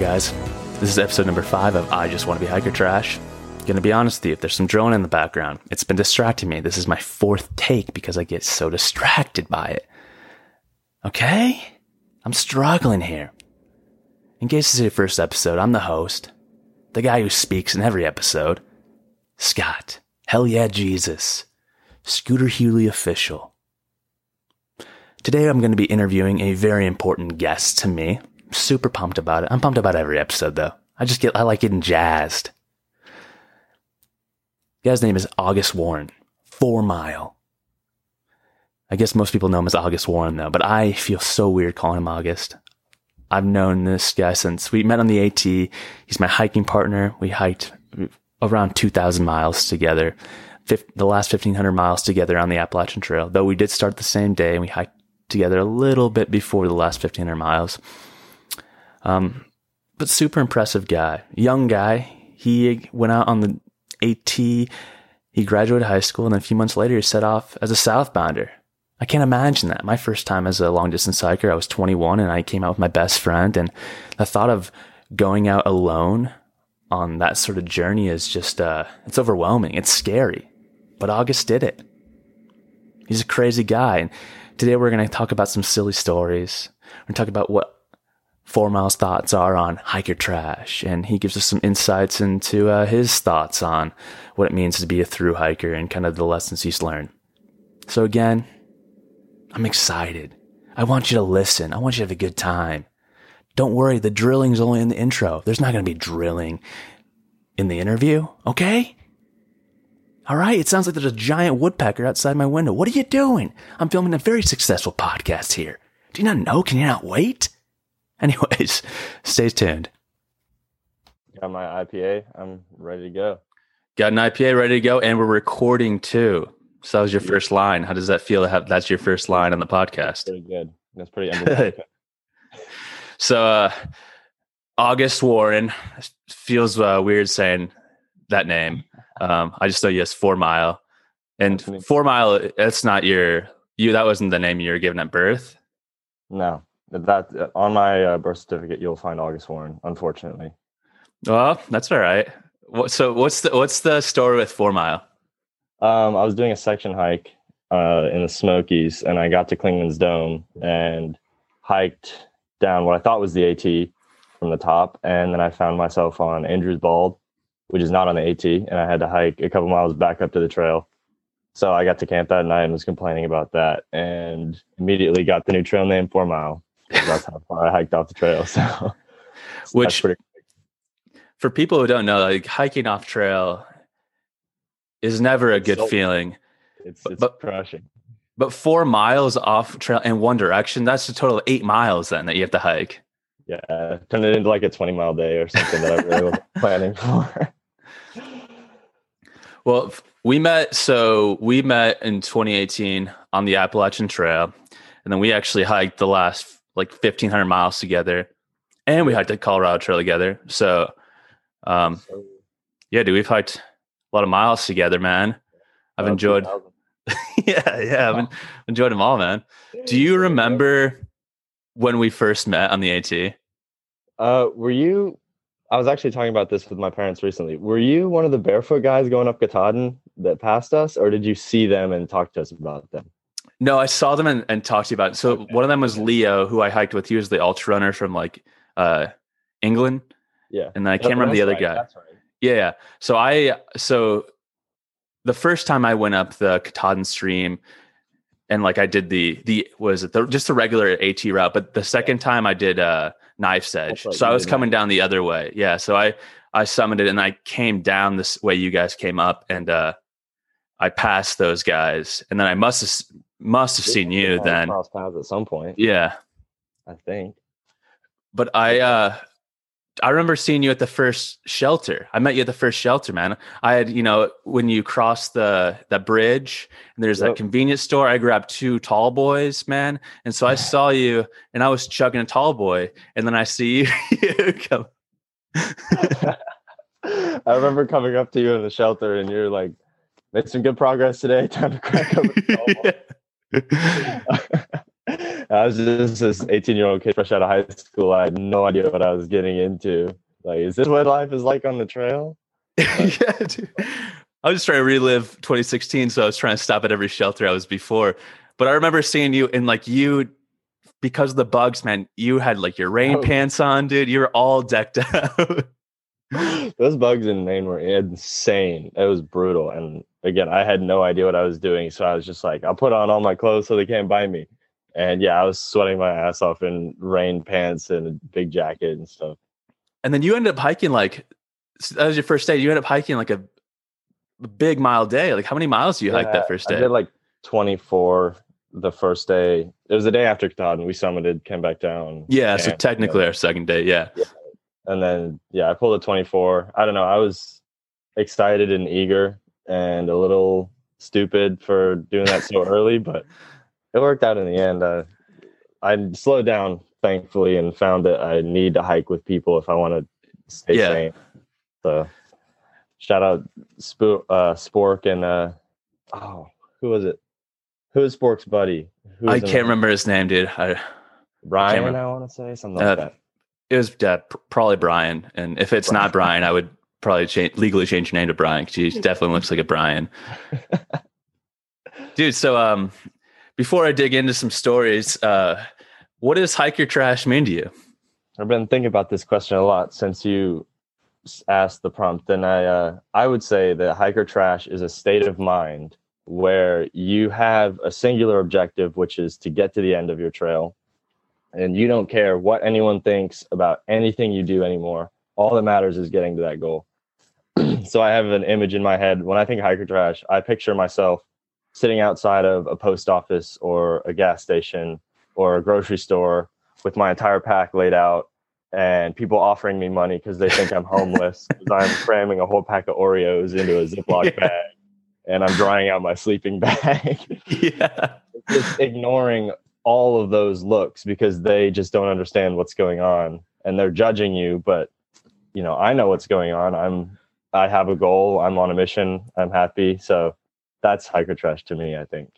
Guys? This is episode number five of I Just Want to Be Hiker Trash. Gonna be honest with you, if there's some drone in the background, it's been distracting me. This is my fourth take because I get so distracted by it. Okay? I'm struggling here. In case this is your first episode, I'm the host, the guy who speaks in every episode, Scott. Hell yeah, Jesus. Scooter Hewley official. Today I'm going to be interviewing a very important guest to me. Super pumped about it. I'm pumped about every episode though. I just get, I like getting jazzed. The guy's name is August Warren. Four Mile. I guess most people know him as August Warren though, but I feel so weird calling him August. I've known this guy since we met on the AT. He's my hiking partner. We hiked around 2,000 miles together, the last 1,500 miles together on the Appalachian Trail, though we did start the same day and we hiked together a little bit before the last 1500 miles. Um, but super impressive guy, young guy. He went out on the AT. He graduated high school and a few months later he set off as a southbounder. I can't imagine that. My first time as a long distance hiker, I was 21 and I came out with my best friend and the thought of going out alone on that sort of journey is just, uh, it's overwhelming. It's scary, but August did it. He's a crazy guy. And Today we're going to talk about some silly stories. We're going to talk about what Four Miles thoughts are on hiker trash, and he gives us some insights into uh, his thoughts on what it means to be a through hiker and kind of the lessons he's learned. So again, I'm excited. I want you to listen. I want you to have a good time. Don't worry, the drilling's only in the intro. There's not going to be drilling in the interview, okay? All right. It sounds like there's a giant woodpecker outside my window. What are you doing? I'm filming a very successful podcast here. Do you not know? Can you not wait? Anyways, stay tuned. Got my IPA. I'm ready to go. Got an IPA ready to go, and we're recording too. So that was your first line. How does that feel to have that's your first line on the podcast? Pretty good. That's pretty good. so uh August Warren feels uh, weird saying that name. Um, I just know you as Four Mile, and Four Mile. That's not your you. That wasn't the name you were given at birth. No, that on my uh, birth certificate you'll find August Warren. Unfortunately. Well, that's all right. So what's the what's the story with Four Mile? Um, I was doing a section hike uh, in the Smokies, and I got to Clingman's Dome and hiked down what I thought was the AT from the top, and then I found myself on Andrews Bald, which is not on the AT, and I had to hike a couple miles back up to the trail. So I got to camp that night and was complaining about that, and immediately got the new trail name Four Mile. That's how far I hiked off the trail. So, which pretty- for people who don't know, like hiking off trail is never a good so, feeling. It's, it's but, crushing. But four miles off trail in one direction, that's a total of eight miles then that you have to hike. Yeah, turn it into like a 20 mile day or something that I really was planning for. Well, we met. So we met in 2018 on the Appalachian Trail, and then we actually hiked the last like 1,500 miles together, and we hiked the Colorado Trail together. So, um, yeah, dude, we've hiked a lot of miles together, man. I've enjoyed. yeah, yeah, I've enjoyed them all, man. Do you remember when we first met on the AT? Uh, were you I was actually talking about this with my parents recently. Were you one of the barefoot guys going up Katahdin that passed us, or did you see them and talk to us about them? No, I saw them and, and talked to you about it. So okay. one of them was Leo, who I hiked with. He was the ultra runner from like uh, England. Yeah. And I can't remember the other right. guy. Right. Yeah, yeah. So I so the first time I went up the Katahdin stream and like I did the the was it the, just the regular AT route, but the second time I did uh knife's edge. so I was coming down the other way. Yeah. So I I summoned it and I came down this way you guys came up and uh I passed those guys and then I must have must have seen you then. Cross paths at some point. Yeah. I think. But I uh I remember seeing you at the first shelter. I met you at the first shelter, man. I had, you know, when you cross the the bridge and there's yep. that convenience store, I grabbed two tall boys, man. And so I saw you and I was chugging a tall boy, and then I see you come. I remember coming up to you in the shelter and you're like, made some good progress today. Time to crack up. I I was just this 18 year old kid fresh out of high school. I had no idea what I was getting into. Like, is this what life is like on the trail? yeah, dude. I was just trying to relive 2016, so I was trying to stop at every shelter I was before. But I remember seeing you and like you, because of the bugs, man, you had like your rain Oh. pants on, dude. You were all decked out. Those bugs in Maine were insane. It was brutal. And again, I had no idea what I was doing. So I was just like, I'll put on all my clothes so they can't bite me. And yeah, I was sweating my ass off in rain pants and a big jacket and stuff. and then you ended up hiking like that was your first day. You ended up hiking like a, big mile day. Like how many miles do you hike that first I day? did like 24 the first day. It was the day after Katahdin. And we summited, came back down. yeah, so technically uh, our second day. Yeah. and then yeah, I pulled a 24. I don't know. I was excited and eager and a little stupid for doing that so early, but it worked out in the end. Uh, I slowed down thankfully and found that I need to hike with people if I want to stay Yeah. sane. So shout out Spo- uh, Spork and uh, oh, who was it? Who is Spork's buddy? Who I can't remember his name, dude. I, Ryan. remember. I want to say something Uh, like that. it was uh, pr- probably Brian. And if it's not Brian, I would probably change, legally change your name to Brian because he definitely looks like a Brian. Dude, so um, before I dig into some stories, uh, what does hike your trash mean to you? I've been thinking about this question a lot since you asked the prompt, and I uh, I would say that hiker trash is a state of mind where you have a singular objective, which is to get to the end of your trail, and you don't care what anyone thinks about anything you do anymore. All that matters is getting to that goal. so I have an image in my head when I think hiker trash. I picture myself sitting outside of a post office or a gas station or a grocery store with my entire pack laid out and people offering me money because they think I'm homeless 'cause I'm cramming a whole pack of Oreos into a Ziploc Yeah. bag and I'm drying out my sleeping bag. yeah. just ignoring all of those looks because they just don't understand what's going on and they're judging you. But you know, I know what's going on. I'm I have a goal. I'm on a mission. I'm happy. So that's hiker trash to me, I think.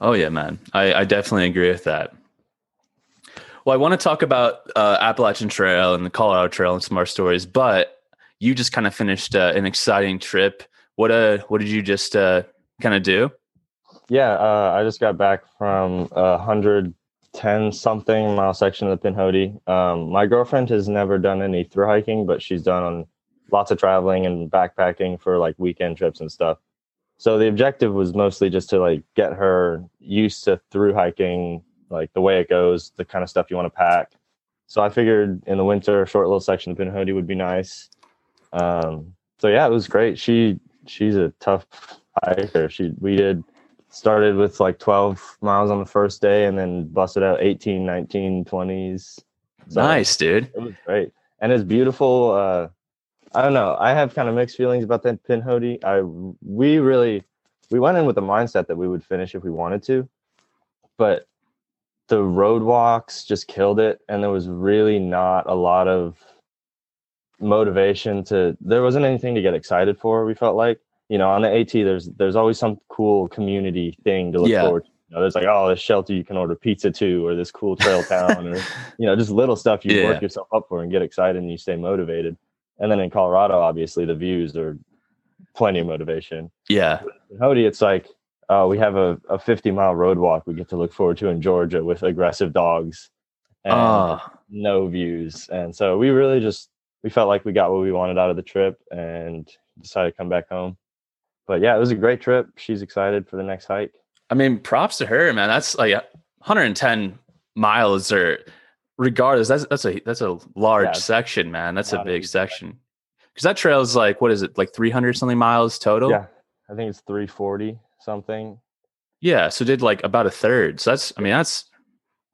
Oh yeah, man. I, I definitely agree with that. Well, I want to talk about uh, Appalachian Trail and the Colorado Trail and some more stories, but you just kind of finished uh, an exciting trip. What uh, what did you just uh, kind of do? Yeah, uh, I just got back from a hundred ten something mile section of the Pinhoti. Um, my girlfriend has never done any through hiking, but she's done lots of traveling and backpacking for like weekend trips and stuff. So the objective was mostly just to like get her used to through hiking, like the way it goes, the kind of stuff you want to pack. So I figured in the winter, a short little section of Pinhoti would be nice. Um, so yeah, it was great. She she's a tough hiker. She we did started with like 12 miles on the first day and then busted out 18 19 20s So nice, dude. it was great and it's beautiful uh i don't know. I have kind of mixed feelings about that pinhoti i we really we went in with the mindset that we would finish if we wanted to but the road walks just killed it and there was really not a lot of motivation to there wasn't anything to get excited for we felt like. You know on the at there's there's always some cool community thing to look Yeah. forward to. You know, there's like oh this shelter you can order pizza to or this cool trail town or you know just little stuff you Yeah. work yourself up for and get excited and you stay motivated and then in colorado obviously the views are plenty of motivation Yeah, Pinhoti, it's like uh, we have a, a 50 mile road walk we get to look forward to in Georgia with aggressive dogs and oh, no views. And so we really just we felt like we got what we wanted out of the trip and decided to come back home. But yeah, it was a great trip. She's excited for the next hike. I mean, props to her, man. That's like 110 miles, or regardless, that's that's a that's a large Yeah. section, man. That's a big section. Because that trail is like what is it, like 300 something miles total? Yeah, I think it's 340 something. Yeah, so did like about a third. So that's I mean that's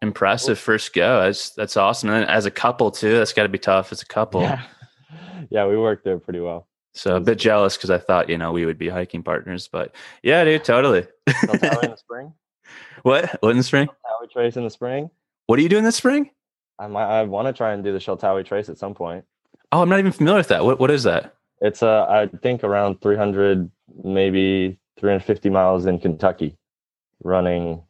impressive first go. That's that's awesome. And then as a couple too, that's got to be tough as a couple. Yeah, yeah, we worked there pretty well. So a bit jealous because I thought you know we would be hiking partners, but yeah, dude, totally. In the spring. what? What in the spring? Sheltowee Trace in the spring. What are you doing this spring? I might. I want to try and do the Sheltowee Trace at some point. Oh, I'm not even familiar with that. What what is that? It's uh, I think around 300, maybe 350 miles in Kentucky, running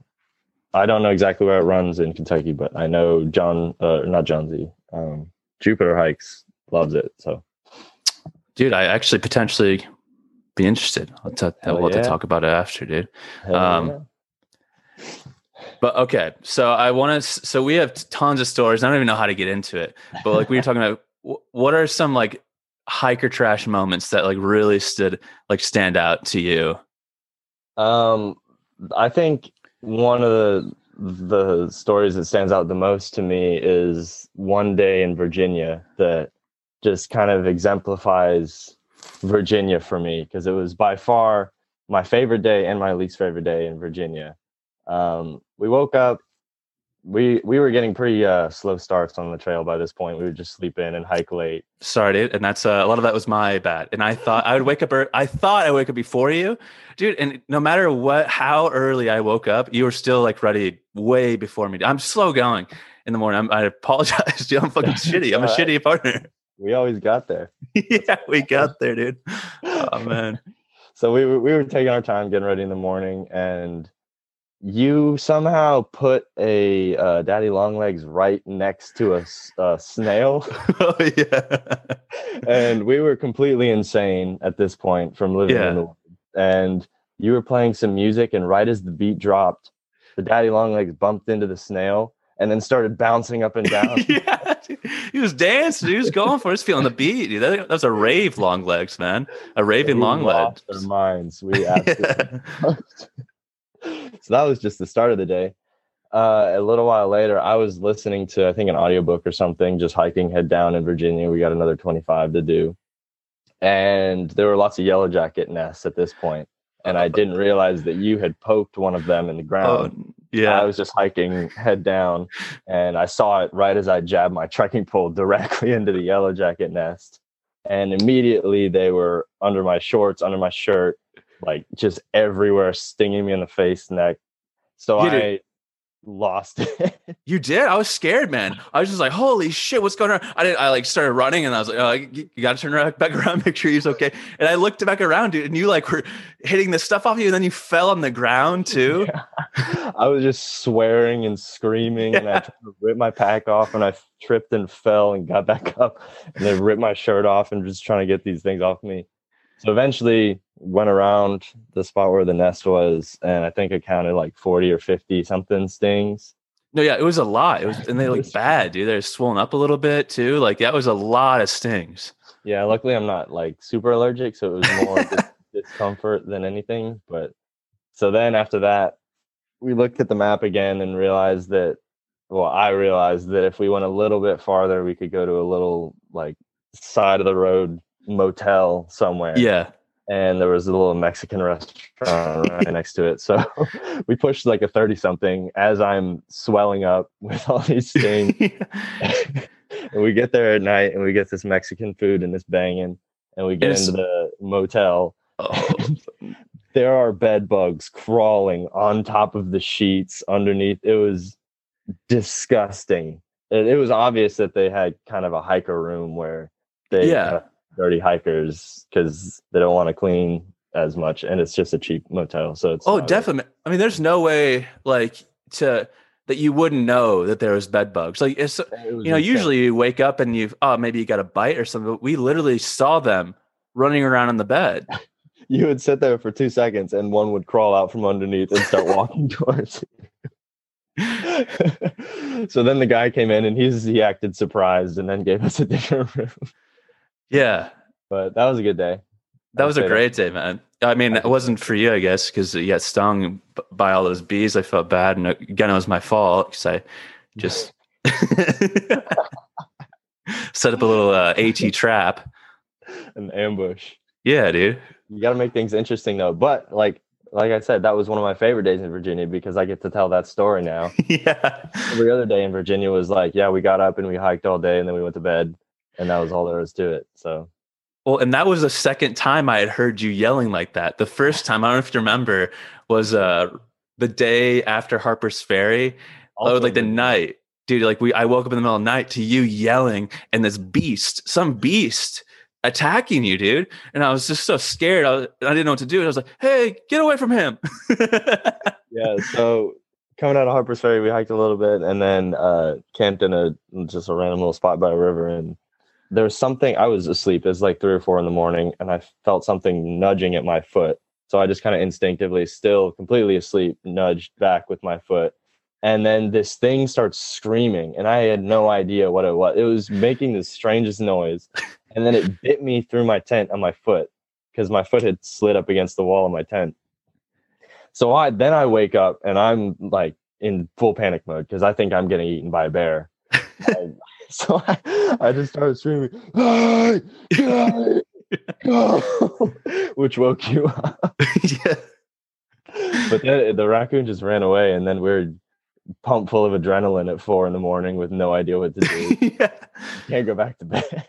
I don't know exactly where it runs in Kentucky, but I know John, uh, not John Z, um, Jupiter Hikes loves it. So, dude, I actually potentially be interested. I'll t- Hell we'll have to talk about it after, dude. Um, yeah. But okay, so I want to. So we have tons of stories. I don't even know how to get into it. But like we were talking about, what are some like hiker trash moments that like really stood like stand out to you? Um, I think one of the the stories that stands out the most to me is one day in Virginia that just kind of exemplifies Virginia for me because it was by far my favorite day and my least favorite day in Virginia. Um, we woke up. We we were getting pretty uh, slow starts on the trail by this point. We would just sleep in and hike late. Sorry, dude, and that's uh, a lot of that was my bad. And I thought I would wake up. ear- I thought I would wake up before you, dude. And no matter what, how early I woke up, you were still like ready way before me. I'm slow going in the morning. I'm, I apologize, dude. I'm fucking shitty. I'm a right. shitty partner. We always got there. yeah, we got there, dude. Oh man. so we we were taking our time getting ready in the morning and you somehow put a uh, daddy long legs right next to a snail oh yeah. and we were completely insane at this point from living Yeah. in the woods. and you were playing some music and right as the beat dropped the daddy long legs bumped into the snail and then started bouncing up and down yeah, he was dancing. He was going for it. He was feeling the beat. Dude. That, that was a rave long legs, man. A raving We long legs. lost our minds we absolutely. So that was just the start of the day. Uh, a little while later, I was listening to I think an audiobook or something, just hiking head down in Virginia. We got another 25 to do. And there were lots of yellow jacket nests at this point, And I didn't realize that you had poked one of them in the Oh, ground. yeah. I was just hiking head down and I saw it right as I jabbed my trekking pole directly into the yellow jacket nest. And immediately they were under my shorts, under my shirt, like just everywhere, stinging me in the face, neck. So You I did- lost it. You did? I was scared, man. I was just like, "Holy shit, what's going on?" I did. I like started running, and I was like, "Oh, you, got to turn around, back around, make sure he's okay." And I looked back around, dude, and you like were hitting the stuff off you, and then you fell on the ground too. I was just swearing and screaming, and I Yeah. tried to rip my pack off, and I tripped and fell and got back up, and then ripped my shirt off, and just trying to get these things off me. So eventually, went around the spot where the nest was, and I think I counted like forty or fifty something stings. No, yeah, it was a lot. It was, and they It look bad, dude. They're swollen up a little bit too. Like that was a lot of stings. Yeah, luckily I'm not like super allergic, so it was more dis- discomfort than anything. But so then after that, we looked at the map again and realized that, well, I realized that if we went a little bit farther, we could go to a little like side of the road motel somewhere. Yeah. And there was a little Mexican restaurant right next to it. So we pushed like a 30 something as I'm swelling up with all these things. and we get there at night and we get this Mexican food and this banging and we get Yes. into the motel. oh, There are bed bugs crawling on top of the sheets underneath. It was disgusting. It, it was obvious that they had kind of a hiker room where they Yeah. kind of dirty hikers because they don't want to clean as much and it's just a cheap motel. So it's oh, definitely. I mean, there's no way like to that you wouldn't know that there was bed bugs. Like it's it you know, insane. usually you wake up and you've oh maybe you got a bite or something. But we literally saw them running around on the bed. you would sit there for two seconds and one would crawl out from underneath and start walking towards you. so then the guy came in and he's he acted surprised and then gave us a different room. Yeah, But that was a good day. that was a great day, man. I mean, it wasn't for you, I guess, because you got stung by all those bees. I felt bad, and again, it was my fault because I just set up a little uh, AT trap. An ambush. Yeah, dude. You got to make things interesting though. But like like I said, that was one of my favorite days in Virginia because I get to tell that story now. yeah. Every other day in Virginia was like, yeah, we got up and we hiked all day and then we went to bed and that was all there was to it. So Well, and that was the second time I had heard you yelling like that. The first time, I don't know if you remember, was uh the day after Harper's Ferry. Oh, also like the night, dude. Like we, I woke up in the middle of the night to you yelling and this beast, some beast, attacking you, dude. And I was just so scared. I, was, I didn't know what to do. And I was like, "Hey, get away from him!" yeah so coming out of Harper's Ferry, we hiked a little bit and then uh, camped in a just a random little spot by a river. And there was something. I was asleep. It was like three or four in the morning, and I felt something nudging at my foot. So I just kind of instinctively, still completely asleep, nudged back with my foot. And then this thing starts screaming, and I had no idea what it was. It was making the strangest noise. And then it bit me through my tent on my foot because my foot had slid up against the wall of my tent. So I then I wake up and I'm like in full panic mode because I think I'm getting eaten by a bear. so I, I, just started screaming, hey, go, which woke you up. yeah. But then the raccoon just ran away, and then we're pumped full of adrenaline at four in the morning with no idea what to do. yeah. Can't go back to bed.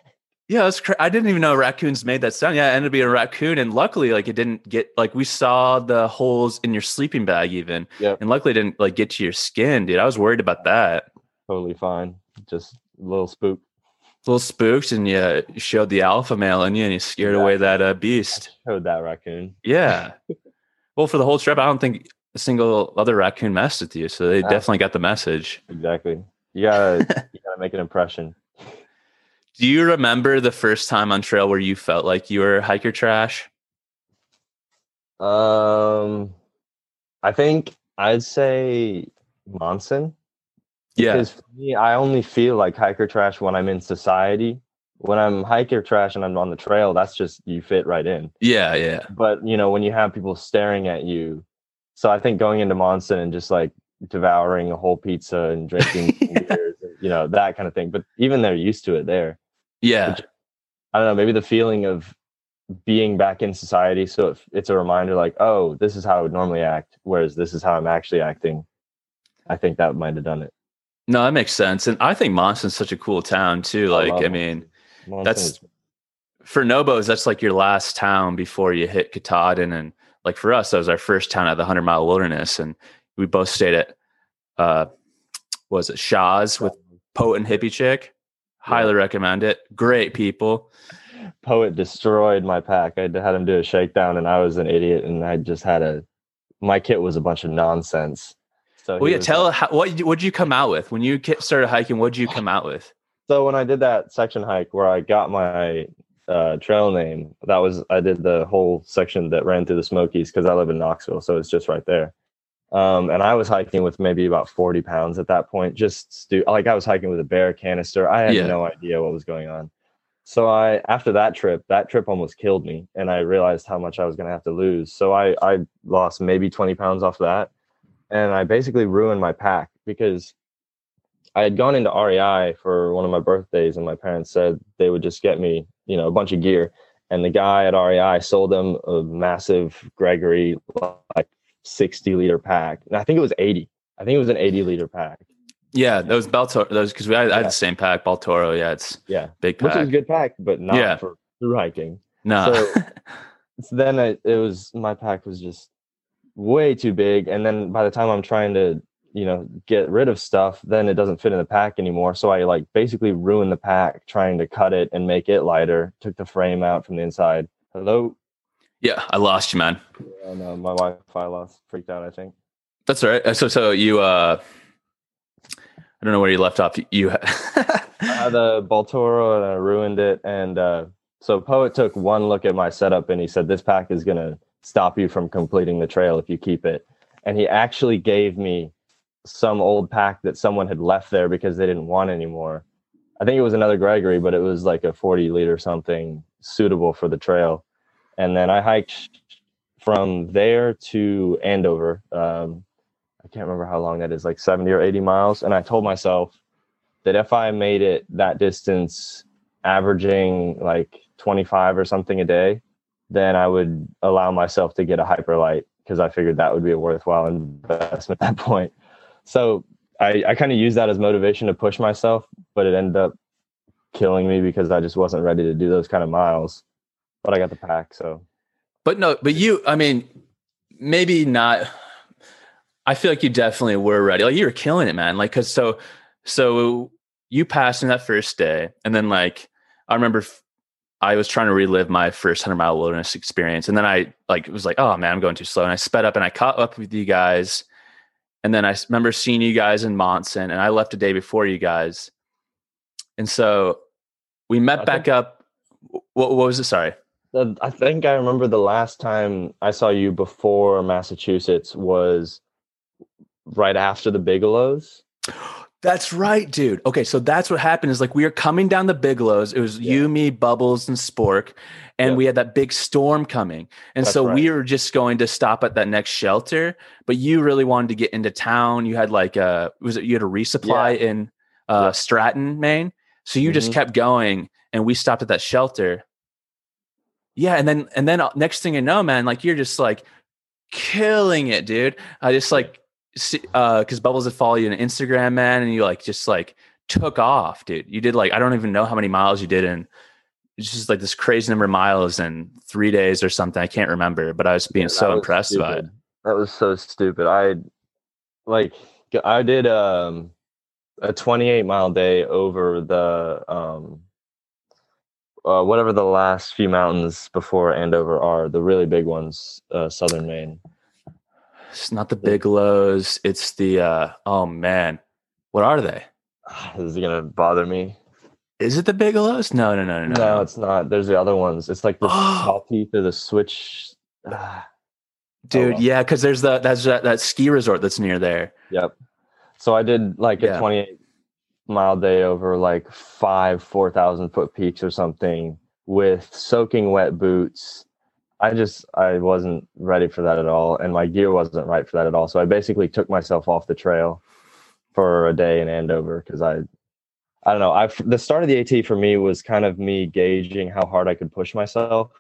Yeah, that's cra- I didn't even know raccoons made that sound. Yeah, it ended up being a raccoon, and luckily, like it didn't get like we saw the holes in your sleeping bag even, yeah, and luckily it didn't like get to your skin, dude. I was worried about that. Totally fine, just a little spook, a little spooked, and you showed the alpha male in you, and you scared yeah. away that uh, beast. I showed that raccoon. Yeah. well, for the whole trip, I don't think a single other raccoon messed with you, so they yeah. definitely got the message. Exactly. You gotta you gotta make an impression. Do you remember the first time on trail where you felt like you were hiker trash? Um, I think I'd say Monson. Yeah. Because for me, I only feel like hiker trash when I'm in society. When I'm hiker trash and I'm on the trail, that's just you fit right in. Yeah, yeah. But you know, when you have people staring at you, so I think going into Monson and just like devouring a whole pizza and drinking beers, you know, that kind of thing. But even they're used to it there. Yeah. Which, I don't know, maybe the feeling of being back in society. So if it's a reminder like, oh, this is how I would normally act, whereas this is how I'm actually acting. I think that might have done it. No, that makes sense. And I think Monson's such a cool town too. Like, I, I mean, Monson that's for Nobos, that's like your last town before you hit Katahdin. And like for us, that was our first town out of the 100 mile wilderness. And we both stayed at, uh, was it Shaw's with Poet and Hippie Chick? Highly yeah. recommend it. Great people. Poet destroyed my pack. I had him do a shakedown, and I was an idiot, and I just had a. My kit was a bunch of nonsense. So well, yeah. Tell like, how, what would you come out with when you started hiking? What did you come out with? So when I did that section hike where I got my uh, trail name, that was I did the whole section that ran through the Smokies because I live in Knoxville, so it's just right there. Um, and I was hiking with maybe about 40 pounds at that point. Just stu- like I was hiking with a bear canister. I had yeah. no idea what was going on. So I, after that trip, that trip almost killed me, and I realized how much I was going to have to lose. So I, I lost maybe 20 pounds off that, and I basically ruined my pack because I had gone into REI for one of my birthdays, and my parents said they would just get me, you know, a bunch of gear. And the guy at REI sold them a massive Gregory like 60 liter pack. And I think it was 80. I think it was an 80 liter pack. Yeah, those Baltoro, those because we I, I, had the same pack, Baltoro. Yeah, it's yeah, big pack. Which is a good pack, but not yeah. for through hiking. No. So, so then I, it was my pack was just way too big, and then by the time I'm trying to you know get rid of stuff, then it doesn't fit in the pack anymore. So I like basically ruined the pack trying to cut it and make it lighter. Took the frame out from the inside. Hello. Yeah, I lost you, man. Yeah, no, my Wi-Fi lost, freaked out. I think. That's all right. So, so you, uh, I don't know where you left off. You had the Baltoro and I ruined it. And uh, so Poet took one look at my setup and he said, "This pack is gonna stop you from completing the trail if you keep it." And he actually gave me some old pack that someone had left there because they didn't want anymore. I think it was another Gregory, but it was like a 40 liter something suitable for the trail and then I hiked from there to Andover. Um, I can't remember how long that is, like 70 or 80 miles. And I told myself that if I made it that distance, averaging like 25 or something a day, then I would allow myself to get a Hyperlite because I figured that would be a worthwhile investment at that point. So I, I kind of used that as motivation to push myself, but it ended up killing me because I just wasn't ready to do those kind of miles but I got the pack. So, but no, but you, I mean, maybe not. I feel like you definitely were ready. Like you were killing it, man. Like, cause so, so you passed in that first day. And then like, I remember I was trying to relive my first hundred mile wilderness experience. And then I like, it was like, oh man, I'm going too slow. And I sped up and I caught up with you guys. and then I remember seeing you guys in Monson, and I left a day before you guys, and so we met I back up. What, what was it? Sorry. The- I think I remember the last time I saw you before Massachusetts was right after the Bigelows. That's right, dude. Okay, so that's what happened is like we were coming down the Bigelows. It was Yeah. you, me, Bubbles, and Spork, and Yeah. we had that big storm coming. And That's so we were just going to stop at that next shelter, but you really wanted to get into town. You had like a was it you had a resupply in uh Yeah. Stratton, Maine. So you just Mhm. kept going and we stopped at that shelter. Yeah, and then and then uh, next thing you know, man, like you're just like killing it, dude. I just like see, uh because Bubbles would follow you on Instagram, man, and you like just like took off, dude. You did like I don't even know how many miles you did in it's just like this crazy number of miles in three days or something. I can't remember, but I was being Yeah, so was impressed by it. That was so stupid. I like I did um a 28 mile day over the um uh, whatever the last few mountains before Andover are, the really big ones, uh, southern Maine. It's not the Bigelows. It's the uh oh man. What are they? This is gonna bother me. Is it the Bigelows? No, no, no, no, No, it's not. There's the other ones. It's like the. Salteeth or the Switch. Dude, well. yeah, because there's the that's that, that ski resort that's near there. Yep. So I did like a Yeah. 28 mile day over like five 4,000 foot peaks or something with soaking wet boots. I just I wasn't ready for that at all, and my gear wasn't right for that at all. So I basically took myself off the trail for a day in Andover because I I don't know. I the start of the AT for me was kind of me gauging how hard I could push myself,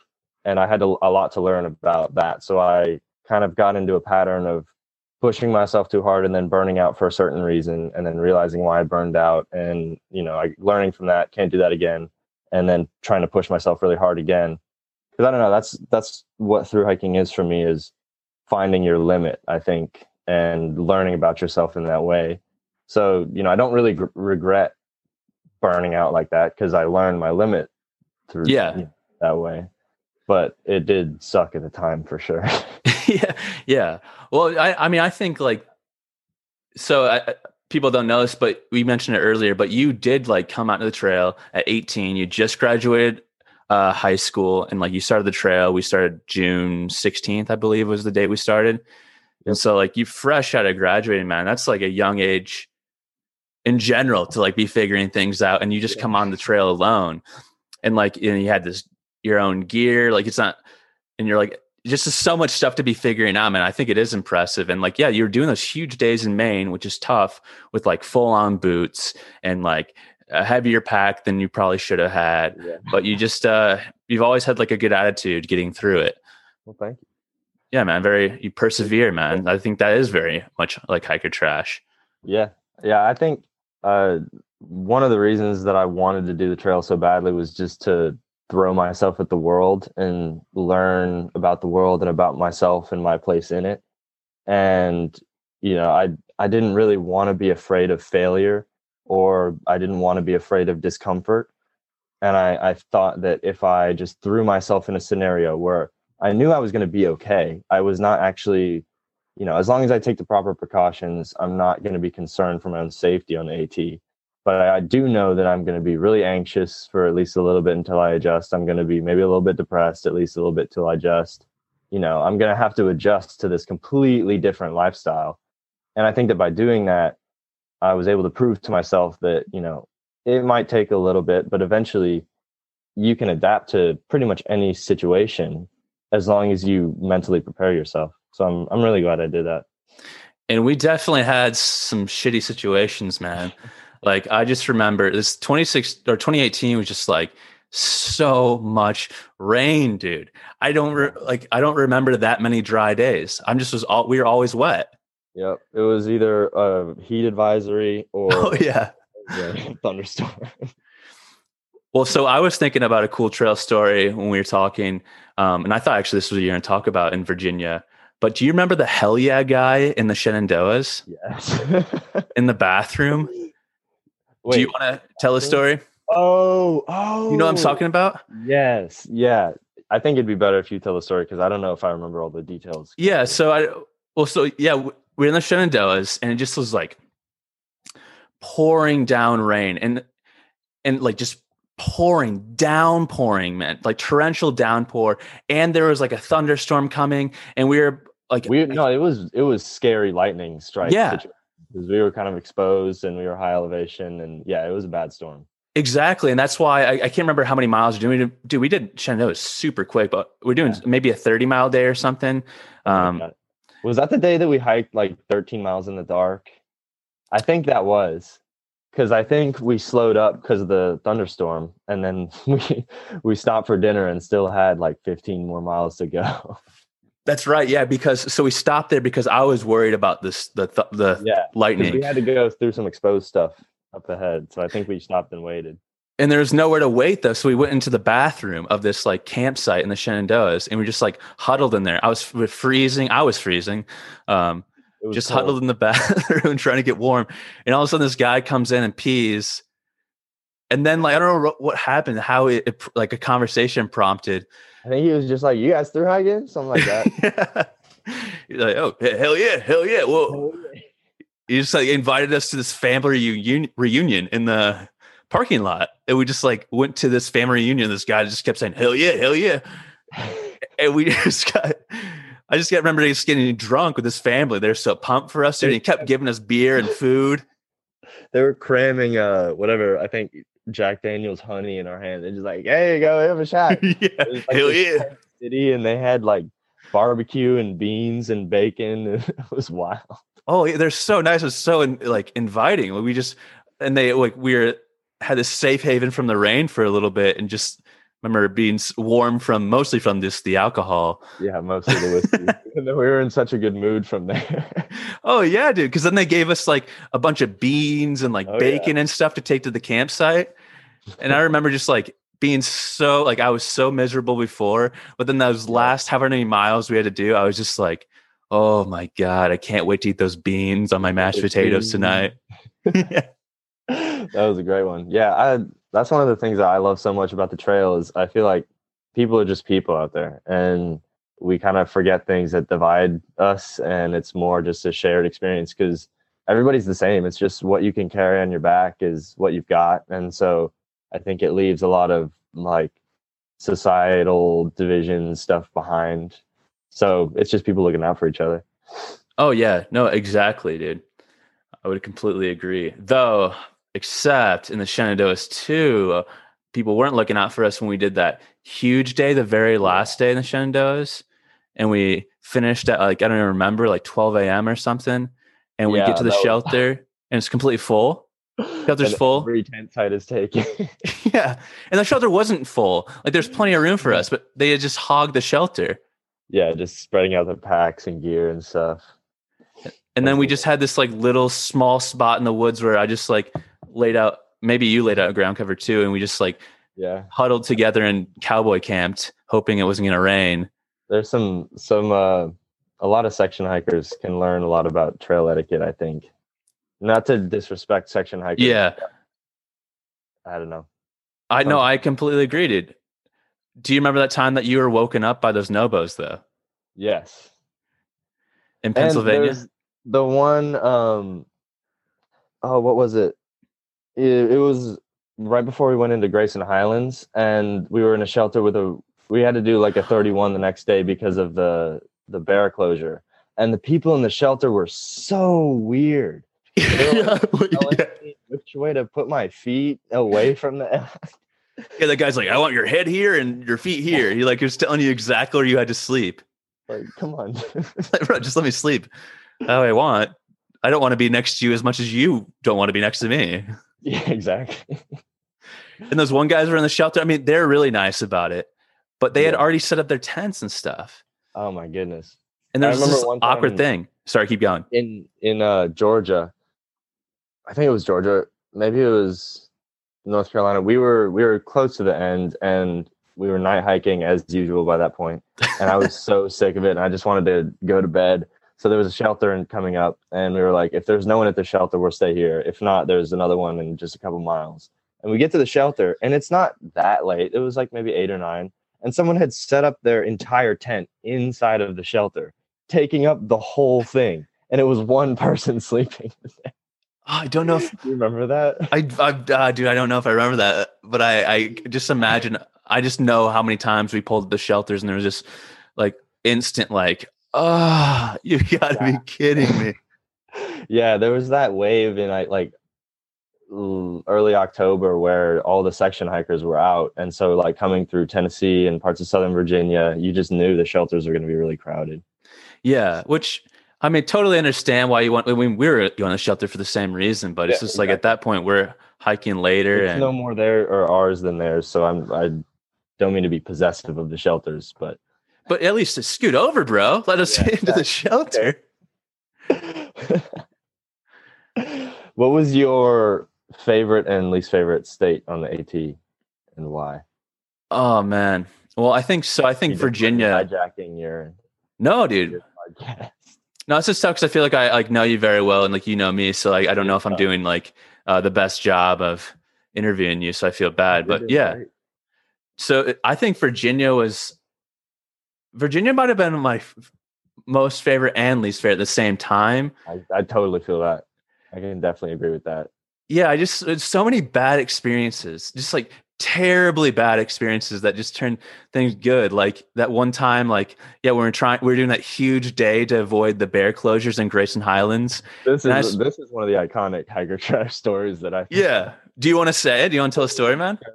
and I had a, a lot to learn about that. So I kind of got into a pattern of pushing myself too hard and then burning out for a certain reason, and then realizing why I burned out, and you know, I learning from that, can't do that again, and then trying to push myself really hard again. Because I don't know, that's that's what through hiking is for me is finding your limit. I think and learning about yourself in that way. So you know, I don't really gr- regret burning out like that because I learned my limit through Yeah. you know, that way. But it did suck at the time for sure. yeah, yeah. Well, I, I mean, I think like, so I, people don't know this, but we mentioned it earlier. But you did like come out to the trail at 18. You just graduated uh, high school, and like you started the trail. We started June 16th, I believe, was the date we started. And so, like, you fresh out of graduating, man. That's like a young age in general to like be figuring things out, and you just come on the trail alone, and like, you know, you had this your own gear. Like, it's not, and you're like, just so much stuff to be figuring out, man. I think it is impressive. And like, yeah, you're doing those huge days in Maine, which is tough with like full on boots and like a heavier pack than you probably should have had. yeah. But you just, uh, you've always had like a good attitude getting through it. Well, thank you. Yeah, man. Very, you persevere, man. I think that is very much like hiker trash. Yeah. Yeah. I think uh, one of the reasons that I wanted to do the trail so badly was just to throw myself at the world and learn about the world and about myself and my place in it. And, you know, I, I didn't really want to be afraid of failure or I didn't want to be afraid of discomfort. And I, I thought that if I just threw myself in a scenario where I knew I was going to be okay, I was not actually you know, as long as I take the proper precautions, I'm not going to be concerned for my own safety on the AT. But I, I do know that I'm going to be really anxious for at least a little bit until I adjust. I'm going to be maybe a little bit depressed, at least a little bit till I adjust. You know, I'm going to have to adjust to this completely different lifestyle. And I think that by doing that, I was able to prove to myself that, you know, it might take a little bit, but eventually you can adapt to pretty much any situation as long as you mentally prepare yourself. So I'm I'm really glad I did that. And we definitely had some shitty situations, man. Like I just remember this 26 or 2018 was just like so much rain, dude. I don't re- like I don't remember that many dry days. I'm just was all we were always wet. Yep. It was either a heat advisory or Oh yeah. yeah, thunderstorm. Well, so I was thinking about a cool trail story when we were talking, um, and I thought actually this was a year to talk about in Virginia. But do you remember the hell yeah guy in the Shenandoahs yes. in the bathroom? Wait. do you want to tell a story? Oh, oh. You know what I'm talking about? Yes. Yeah. I think it'd be better if you tell the story because I don't know if I remember all the details. Yeah. So I well, so yeah, we were in the Shenandoahs, and it just was like pouring down rain, and and like just pouring, downpouring, man, like torrential downpour, and there was like a thunderstorm coming, and we were like, We no, it was it was scary lightning strike. Yeah. because we were kind of exposed and we were high elevation, and yeah, it was a bad storm. Exactly, and that's why I, I can't remember how many miles we're doing. Dude, we did Shenandoah super quick, but we're doing Yeah. maybe a thirty mile day or something. Um. Was that the day that we hiked like 13 miles in the dark? I think that was because I think we slowed up because of the thunderstorm, and then we we stopped for dinner and still had like 15 more miles to go. that's right, yeah. Because so we stopped there because I was worried about this the th- the yeah, lightning, we had to go through some exposed stuff up ahead, so I think we stopped and waited. And there was nowhere to wait though. So we went into the bathroom of this like campsite in the Shenandoahs, and we just like huddled in there. I was freezing. I was freezing. Um, was just cold. huddled in the bathroom trying to get warm. And all of a sudden, this guy comes in and pees. And then, like, I don't know what- happened, how it, it like a conversation prompted. I think he was just like, "You guys through hiking?" Something like that. He's like, oh, hell yeah, hell yeah. Well, he just like invited us to this family reunion, reunion in the parking lot. And we just like went to this family reunion. This guy just kept saying, hell yeah, hell yeah. And we just got, I just got remember just getting drunk with his family. They're so pumped for us. Dude. He kept giving us beer and food. they were cramming uh whatever I think Jack Daniel's honey in our hand. They're just like, "Hey, go have a shot." yeah. Like Hell yeah. City, and they had like barbecue and beans and bacon. And it was wild. Oh, yeah, they're so nice. It's so in, like inviting. Like, we just and they like we were had this safe haven from the rain for a little bit, and just remember being warm from mostly from just the alcohol. Yeah, mostly the whiskey. and then we were in such a good mood from there. Oh yeah, dude. Because then they gave us like a bunch of beans and like Oh, yeah. bacon and stuff to take to the campsite. And I remember just like being so like I was so miserable before, but then those last however many miles we had to do, I was just like, oh my god, I can't wait to eat those beans on my mashed potatoes tonight. that was a great one. Yeah, I that's one of the things that I love so much about the trail is I feel like people are just people out there and we kind of forget things that divide us and it's more just a shared experience because everybody's the same. It's just what you can carry on your back is what you've got. And so I think it leaves a lot of like societal division stuff behind. So it's just people looking out for each other. Oh yeah, no, exactly, dude. I would completely agree. Though, except in the Shenandoahs too, people weren't looking out for us when we did that huge day, the very last day in the Shenandoahs, and we finished at like I don't even remember, like 12 a.m. or something, and we Yeah, get to the that was- shelter and it's completely full. Shelter's And full. Every tent site is taken. yeah, and the shelter wasn't full. Like there's plenty of room for us, but they had just hogged the shelter. yeah, just spreading out the packs and gear and stuff. And then we just had this like little small spot in the woods where I just like laid out. Maybe you laid out a ground cover too, and we just like Yeah, huddled together and cowboy camped, hoping it wasn't going to rain. there's some some uh, a lot of section hikers can learn a lot about trail etiquette. I think, not to disrespect section hikers. Yeah, I don't know. I know. I completely agree, dude. Do you remember that time that you were woken up by those nobos though Yes, in Pennsylvania? the one. Um, oh, what was it? It? It was right before we went into Grayson Highlands, and we were in a shelter with a. We had to do like a 31 the next day because of the the bear closure, and the people in the shelter were so weird. yeah, telling yeah. which way to put my feet away from the. Yeah, the guy's like, I want your head here and your feet here. He like was telling you exactly where you had to sleep. like, come on. Like, bro, just let me sleep how I want. I don't want to be next to you as much as you don't want to be next to me. Yeah, exactly. And those one guys were in the shelter. I mean, they're really nice about it, but they had already set up their tents and stuff. Oh my goodness. And there I was this awkward thing. Sorry, keep going. in in uh Georgia. I think it was Georgia. Maybe it was North Carolina. We were we were close to the end and we were night hiking as usual by that point. And I was so sick of it and I just wanted to go to bed. So there was a shelter and coming up and we were like if there's no one at the shelter we'll stay here. If not there's another one in just a couple miles. And we get to the shelter and it's not that late. It was like maybe 8 or 9 and someone had set up their entire tent inside of the shelter, taking up the whole thing and it was one person sleeping. Oh, I don't know if you remember that? I, I uh, dude, I don't know if I remember that, but I, I just imagine. I just know how many times we pulled the shelters, and there was just like instant, like, oh, you got to be kidding me. yeah, there was that wave in I like early October where all the section hikers were out, and so like coming through Tennessee and parts of Southern Virginia, you just knew the shelters were going to be really crowded. Yeah, which I mean, totally understand why you want. I mean, we were going to shelter for the same reason, but it's just exactly. like at that point we're hiking later, it's and no more there or ours than theirs. So I'm I don't mean to be possessive of the shelters, but but at least scoot over, bro. Let us yeah, into the shelter. what was your favorite and least favorite state on the AT, and why? Oh man. Well, I think so. I think you Virginia hijacking your. No, dude. Your no, it's just tough because I feel like I like know you very well and like you know me, so like I don't know if I'm doing like uh, the best job of interviewing you, so I feel bad. But yeah, so I think Virginia was Virginia might have been my f- most favorite and least favorite at the same time. I, I totally feel that. I can definitely agree with that. Yeah, I just it's so many bad experiences, just like terribly bad experiences that just turned things good. Like that one time, like yeah, we are trying, we are doing that huge day to avoid the bear closures in Grayson Highlands. This is this is one of the iconic hiker trash stories that I. Yeah. Do you want to say it? Do you want to tell a story, man?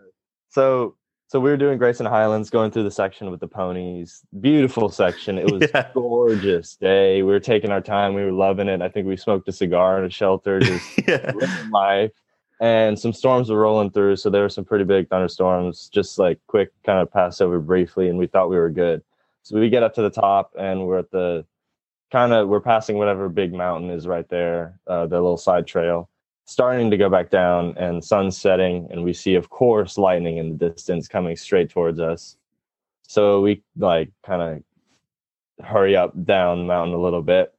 So so we were doing Grayson Highlands, going through the section with the ponies. Beautiful section. It was yeah. gorgeous day. We were taking our time. We were loving it. I think we smoked a cigar in a shelter, just yeah. living life. And some storms were rolling through, so there were some pretty big thunderstorms. Just like quick, kind of pass over briefly, and we thought we were good. So we get up to the top, and we're at the kind of we're passing whatever big mountain is right there, uh, the little side trail starting to go back down and sun setting and we see of course lightning in the distance coming straight towards us. So we like kind of hurry up down the mountain a little bit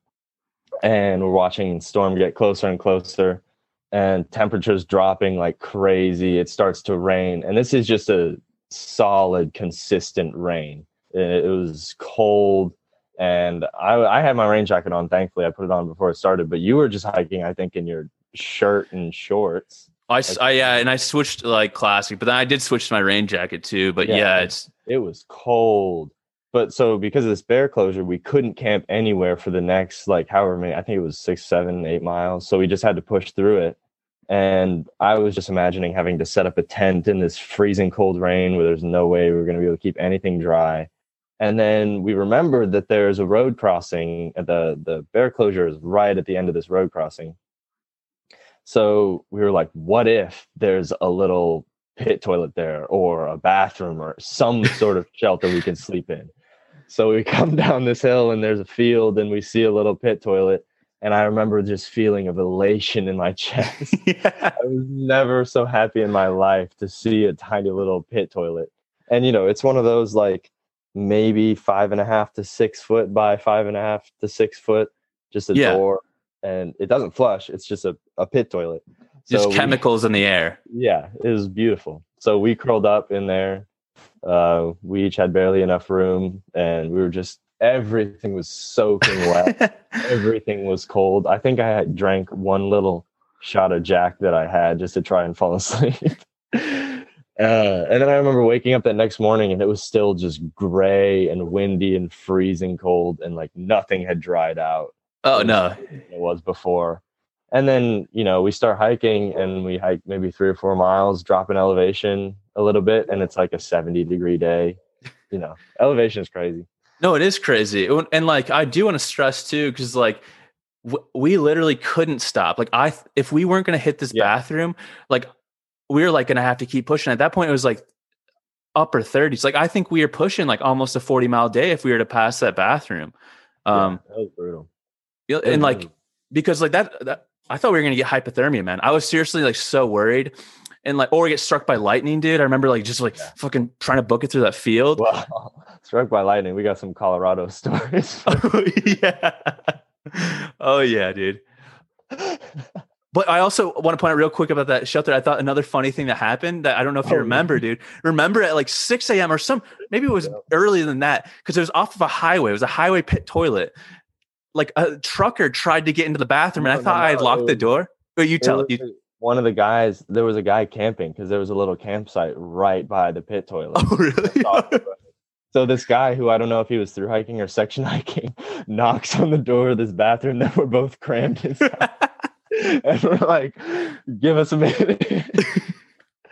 and we're watching storm get closer and closer and temperatures dropping like crazy. It starts to rain and this is just a solid consistent rain. It, was cold and I, I had my rain jacket on thankfully. I put it on before it started but you were just hiking i think in your shirt and shorts. I, like, I yeah, and I switched like classic, but then I did switch to my rain jacket too. But yeah, yeah it's it was cold. But so because of this bear closure, we couldn't camp anywhere for the next like however many. I think it was six, seven, eight miles. So we just had to push through it. And I was just imagining having to set up a tent in this freezing cold rain where there's no way we were going to be able to keep anything dry. And then we remembered that there's a road crossing. At the the bear closure is right at the end of this road crossing. So we were like, what if there's a little pit toilet there or a bathroom or some sort of shelter we can sleep in? So we come down this hill and there's a field and we see a little pit toilet. And I remember just feeling of elation in my chest. yeah. I was never so happy in my life to see a tiny little pit toilet. And, you know, it's one of those like maybe five and a half to six foot by five and a half to six foot, just a yeah. door and it doesn't flush. It's just a, a pit toilet. Just chemicals we, in the air. Yeah, it was beautiful. So we curled up in there. Uh, we each had barely enough room, and we were just everything was soaking wet. everything was cold. I think I had drank one little shot of Jack that I had just to try and fall asleep. Uh, and then I remember waking up that next morning and it was still just gray and windy and freezing cold and like nothing had dried out. Oh no, it was before. And then you know we start hiking and we hike maybe three or four miles, drop in elevation a little bit, and it's like a seventy degree day. You know, elevation is crazy. No, it is crazy, and like I do want to stress too, because like w- we literally couldn't stop. Like I, if we weren't going to hit this yeah. bathroom, like we were like going to have to keep pushing. At that point, it was like upper 30s. Like I think we were pushing like almost a 40 mile day if we were to pass that bathroom. Um, yeah, that was brutal and like mm-hmm. because like that, that I thought we were gonna get hypothermia, man. I was seriously like so worried. And like, or get struck by lightning, dude. I remember like just like yeah. fucking trying to book it through that field. Wow. Struck by lightning. We got some Colorado stories. oh, yeah. Oh yeah, dude. But I also want to point out real quick about that shelter. I thought another funny thing that happened that I don't know if you oh, remember, dude. Remember at like 6 a.m. or some maybe it was yeah. earlier than that because it was off of a highway. It was a highway pit toilet like a trucker tried to get into the bathroom, and I thought no, I had no, locked it the door. But you tell was you. one of the guys, there was a guy camping because there was a little campsite right by the pit toilet. Oh really? So this guy, who I don't know if he was through hiking or section hiking, knocks on the door of this bathroom that we're both crammed inside, and we're like, "Give us a minute."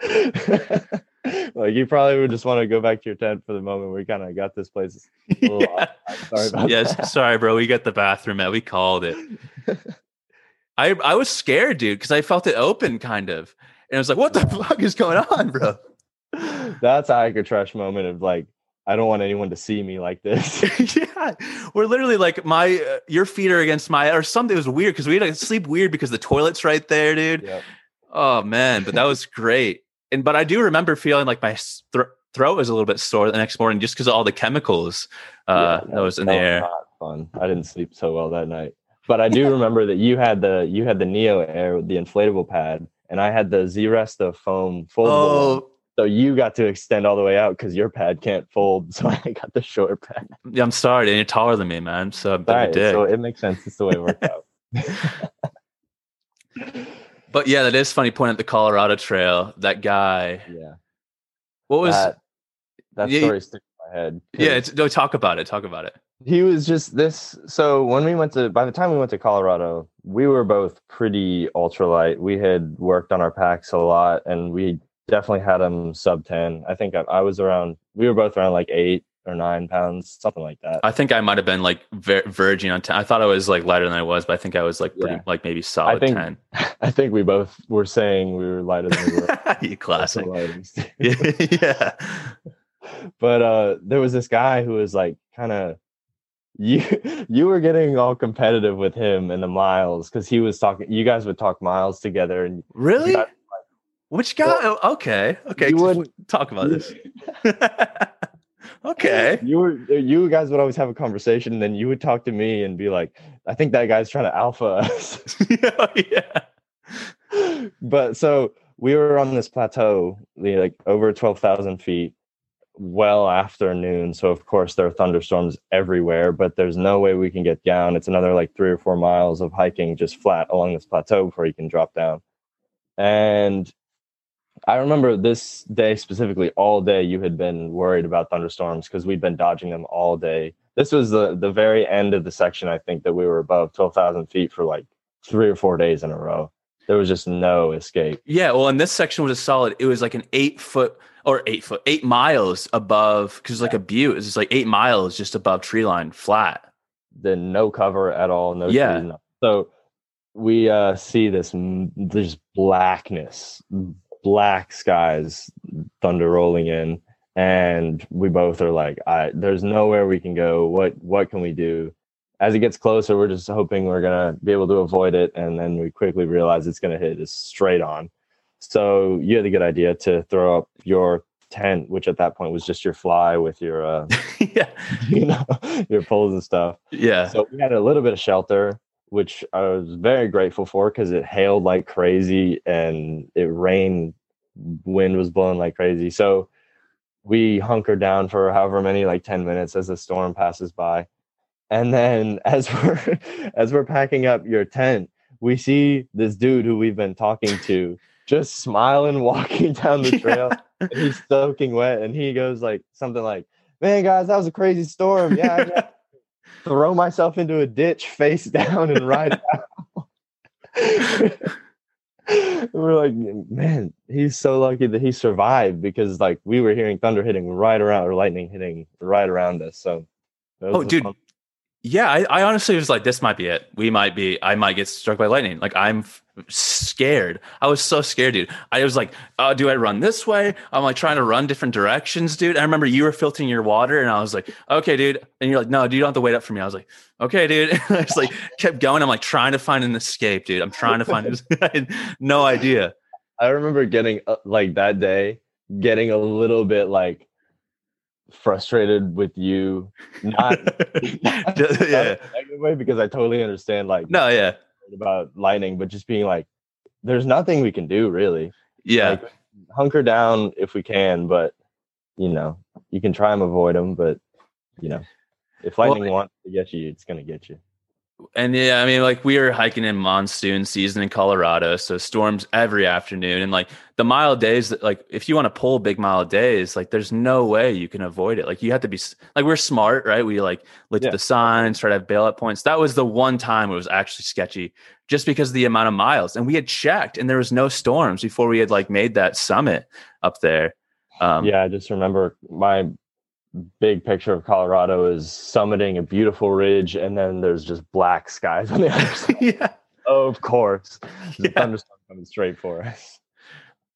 like you probably would just want to go back to your tent for the moment. We kind of got this place. A little yeah. off. Sorry about yes, that. sorry, bro. We got the bathroom at. We called it. I I was scared, dude, because I felt it open, kind of, and I was like, "What the fuck is going on, bro?" That's a hiker trash moment of like, I don't want anyone to see me like this. yeah, we're literally like my uh, your feet are against my or something. It was weird because we had to sleep weird because the toilet's right there, dude. Yep. Oh man, but that was great. And but I do remember feeling like my thro- throat was a little bit sore the next morning just because of all the chemicals uh, Yeah, that was in the air. not fun. I didn't sleep so well that night. But I do remember that you had the you had the NeoAir the inflatable pad, and I had the Z Resta foam foldable. Oh, So you got to extend all the way out because your pad can't fold. So I got the short pad. yeah, I'm sorry, dude. You're taller than me, man. So I'm a bit of a Right, so it makes sense. It's the way it worked out. But yeah, that is funny. Point at the Colorado Trail. That guy. yeah. What was? that that Yeah, story sticks in my head. yeah, it's, no, talk about it. Talk about it. he was just this so when we went to by the time we went to colorado we were both pretty ultralight we had worked on our packs a lot and we definitely had them sub 10 i think I, I was around we were both around like eight or nine pounds something like that I think I might have been like ver- verging on ten. I thought I was like lighter than I was, but I think I was like pretty, Yeah. like maybe solid think ten. i think we both were saying we were lighter than we were you classic. Yeah. but uh there was this guy who was like kind of you you were getting all competitive with him in the miles because he was talking you guys would talk miles together and Really? got- Which guy? oh, okay. Okay. you wouldn't- talk about this. Okay. you were you guys would always have a conversation and then you would talk to me and be like i think that guy's trying to alpha us yeah. but so we were on this plateau like over 12000 feet well after noon so of course there are thunderstorms everywhere but there's no way we can get down it's another like three or four miles of hiking just flat along this plateau before you can drop down and I remember this day specifically, all day you had been worried about thunderstorms because we'd been dodging them all day. This was the the very end of the section, I think, that we were above 12,000 feet for like three or four days in a row. There was just no escape. Yeah. Well, and this section was a solid. It was like an eight foot or eight foot, eight miles above, because like a butte. It's just like eight miles just above tree line, flat. Then no cover at all, no Yeah. trees, nothing. So we uh, see this m- this blackness, black skies, thunder rolling in, and we both are like, "I there's nowhere we can go. What what can we do?" As it gets closer, we're just hoping we're gonna be able to avoid it, and then we quickly realize it's gonna hit us straight on. So you had a good idea to throw up your tent, which at that point was just your fly with your uh, yeah. you know your poles and stuff. Yeah. So we had a little bit of shelter, which I was very grateful for because it hailed like crazy and it rained, wind was blowing like crazy. So we hunkered down for however many, like 10 minutes as the storm passes by. And then as we're as we're packing up your tent, we see this dude who we've been talking to just smiling, walking down the trail. and he's soaking wet, and he goes like something like, "Man, guys, that was a crazy storm. Yeah, throw myself into a ditch face down and ride out." we're like, man, he's so lucky that he survived because like we were hearing thunder hitting right around or lightning hitting right around us. So, Oh, dude. fun- Yeah, I, I honestly was like, this might be it. We might be, I might get struck by lightning. Like, I'm f- scared. I was so scared, dude. I was like, oh, do I run this way? I'm like trying to run different directions, dude. I remember you were filtering your water, and I was like, okay, dude. And you're like, no, dude, you don't have to wait up for me. I was like, okay, dude. I just like kept going. I'm like trying to find an escape, dude. I'm trying to find no idea. I remember getting uh, like that day, getting a little bit like frustrated with you, not yeah. not in a negative way because I totally understand like No, yeah. about lightning, but just being like, there's nothing we can do really. Yeah. Like, hunker down if we can, but you know, you can try and avoid them, but you know, if Well, lightning wants to get you, it's gonna get you. And yeah, I mean, like we were hiking in monsoon season in Colorado, so storms every afternoon, and like the mile days. Like, if you want to pull big mile days, like there's no way you can avoid it. Like you have to be like we're smart, right? We like looked Yeah. at the signs, try to have bailout points. That was the one time it was actually sketchy, just because of the amount of miles. And we had checked, and there was no storms before we had like made that summit up there. Um, yeah, I just remember my big picture of Colorado is summiting a beautiful ridge, and then there's just black skies on the other side. yeah. of course, the Yeah. thunderstorm coming straight for us.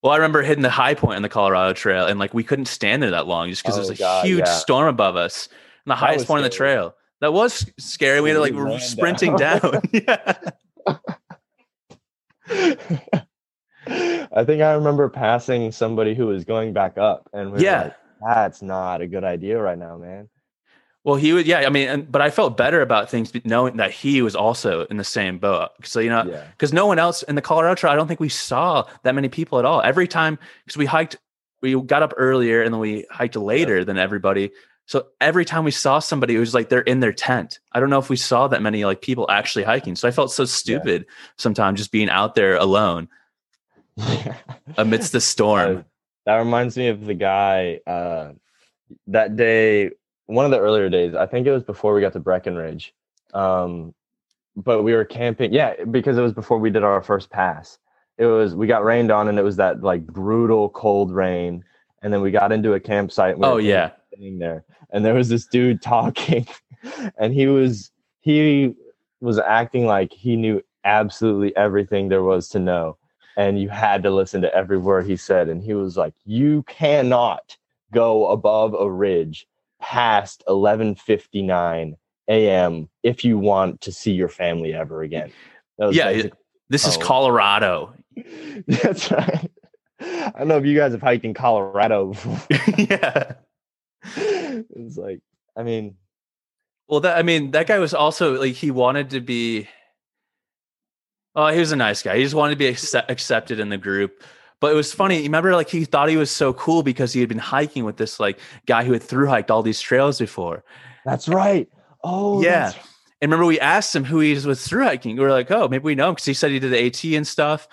Well, I remember hitting the high point on the Colorado Trail, and like we couldn't stand there that long just because Oh, there's a God, huge yeah. storm above us, and the highest was point on the trail. That was scary. We had to like We sprinting down. down. yeah. I think I remember passing somebody who was going back up, and we were Yeah. like, "That's not a good idea right now, man." Well, he would. Yeah. I mean, and, but I felt better about things knowing that he was also in the same boat. So you know, Yeah, because no one else in the Colorado Trail, I don't think we saw that many people at all. Every time, because we hiked, we got up earlier and then we hiked later than everybody. So every time we saw somebody, it was like they're in their tent. I don't know if we saw that many like people actually hiking. So I felt so stupid sometimes just being out there alone amidst the storm. That reminds me of the guy uh, that day, one of the earlier days. I think it was before we got to Breckenridge, um, but we were camping. Yeah, because it was before we did our first pass. It was we got rained on, and it was that like brutal cold rain. And then we got into a campsite. And we oh were yeah. sitting there, and there was this dude talking, and he was he was acting like he knew absolutely everything there was to know, and you had to listen to every word he said. And he was like, "You cannot go above a ridge past 11:59 a.m. if you want to see your family ever again." That was Yeah, it- This is Oh. Colorado. that's right. I don't know if you guys have hiked in Colorado. before. yeah. it's like, I mean, Well, that I mean, that guy was also like he wanted to be. Oh, he was a nice guy. He just wanted to be accept- accepted in the group. But it was funny. You remember, like he thought he was so cool because he had been hiking with this like guy who had through hiked all these trails before. that's right. Oh, Yeah. And remember, we asked him who he was through hiking. We were like, oh, maybe we know him because he said he did the AT and stuff.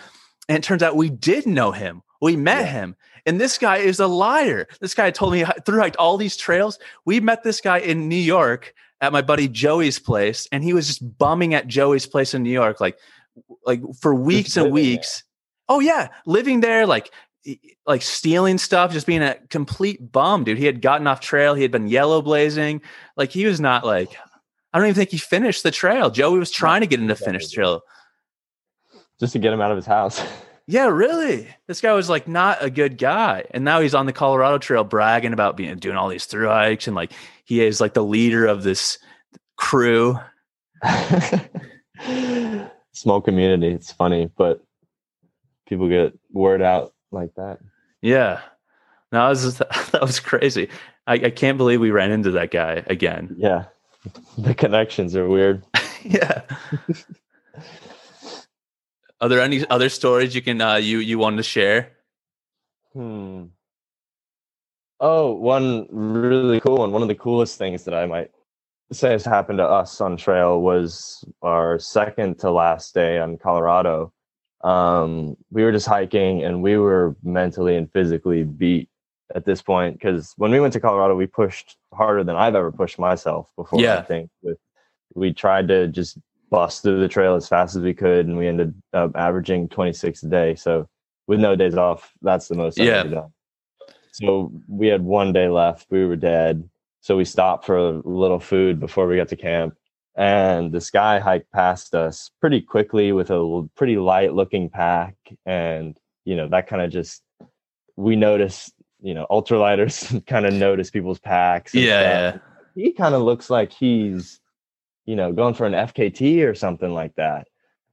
And it turns out we did know him. We met Yeah. him. And this guy is a liar. This guy told me he through hiked all these trails. We met this guy in New York at my buddy Joey's place, and he was just bumming at Joey's place in New York, like, like for weeks and living there. weeks. Oh yeah, living there, like, like stealing stuff, just being a complete bum, dude. He had gotten off trail. He had been yellow blazing. Like he was not like. I don't even think he finished the trail. Joey was trying to get him to finish the trail. just to get him out of his house. Yeah, really. This guy was like not a good guy. And now he's on the Colorado Trail bragging about being doing all these through hikes and like he is like the leader of this crew. Small community. It's funny, but people get word out like that. Yeah. No, that was that was crazy. I, I can't believe we ran into that guy again. Yeah. The connections are weird. yeah. Are there any other stories you can uh you you want to share? Hmm. Oh, one really cool one. One of the coolest things that I might say has happened to us on trail was our second to last day on Colorado. Um, we were just hiking and we were mentally and physically beat at this point because when we went to Colorado, we pushed harder than I've ever pushed myself before. Yeah. I think with we tried to just bust through the trail as fast as we could, and we ended up averaging 26 a day. So with no days off, that's the most I've Yeah. done. So we had one day left. We were dead. So we stopped for a little food before we got to camp. And this guy hiked past us pretty quickly with a pretty light looking pack. And, you know, that kind of just, we noticed, you know, ultralighters kind of notice people's packs. and Yeah, stuff. He kind of looks like he's, you know, going for an FKT or something like that.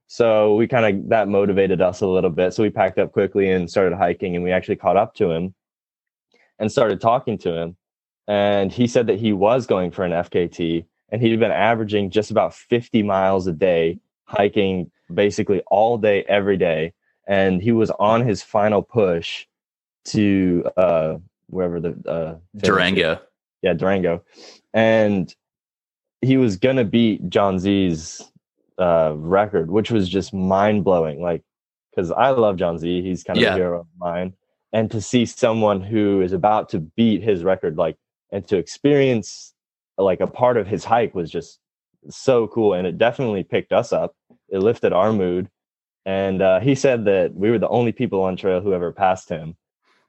So we kind of, that motivated us a little bit. So we packed up quickly and started hiking and we actually caught up to him and started talking to him. And he said that he was going for an FKT and he'd been averaging just about 50 miles a day, hiking basically all day, every day. And he was on his final push to uh, wherever the uh, is. Durango. Yeah, Durango. And he was going to beat John Z's uh, record, which was just mind blowing. Like, because I love John Z, he's kind of Yeah. a hero of mine, and to see someone who is about to beat his record, like, and to experience like a part of his hike was just so cool, and it definitely picked us up. It lifted our mood, and uh, he said that we were the only people on trail who ever passed him,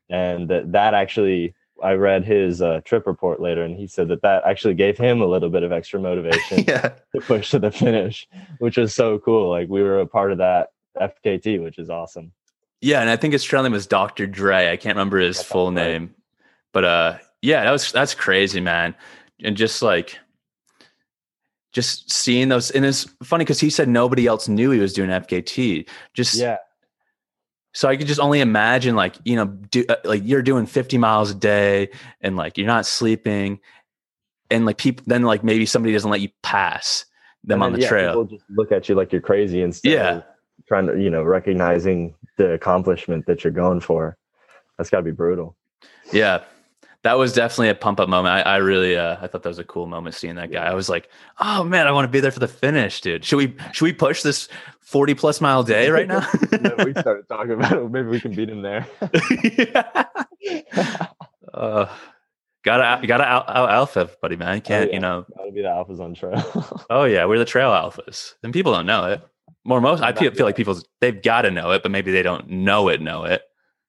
and that that actually. I read his uh, trip report later, and he said that that actually gave him a little bit of extra motivation yeah. to push to the finish, which was so cool. Like we were a part of that FKT, which is awesome. Yeah, and I think his trail name was Dr. Dre. I can't remember his That sounds full right. name. But uh yeah, that was that's crazy, man. And just like just seeing those and it's funny because he said nobody else knew he was doing FKT. Just Yeah, so I could just only imagine like, you know, do uh, like you're doing 50 miles a day and like you're not sleeping and like people then like maybe somebody doesn't let you pass them on the yeah, trail. People just look at you like you're crazy instead Yeah. of trying to, you know, recognizing the accomplishment that you're going for. That's got to be brutal. Yeah. That was definitely a pump up moment. I, I really uh I thought that was a cool moment seeing that guy. I was like, oh man, I want to be there for the finish, dude. Should we should we push this 40 plus mile day right now? Yeah, we started talking about it. Maybe we can beat him there. yeah. Uh, gotta gotta out, out alpha everybody, man. You can't, yeah. you know. That'll be the alphas on trail. Oh yeah, we're the trail alphas, and people don't know it. More most, I feel, feel like people they've got to know it, but maybe they don't know it. Know it.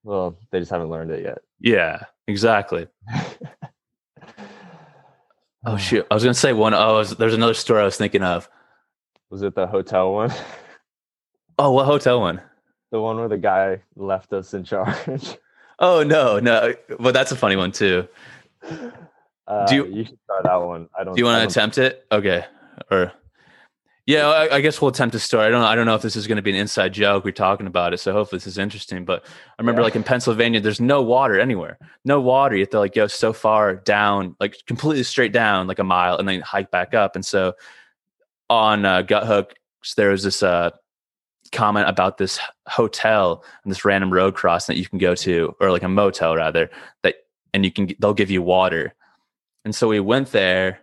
Well, they just haven't learned it yet. Yeah, exactly. Oh shoot, I was gonna say one. Oh, was- there's another story I was thinking of. Was it the hotel one? Oh, what hotel one? The one where the guy left us in charge. Oh no, no, but that's a funny one too. Uh, Do you- you, should try that one. I don't. Do you want to attempt it? Okay, or yeah, I, I guess we'll attempt a story. I don't know. I don't know if this is going to be an inside joke. We're talking about it, so hopefully this is interesting. But I remember, Yeah. like in Pennsylvania, there's no water anywhere. No water. You have to like go so far down, like completely straight down, like a mile, and then hike back up. And so on uh, Guthook, there was this uh, comment about this hotel and this random road crossing that you can go to, or like a motel rather, that and you can they'll give you water. And so we went there,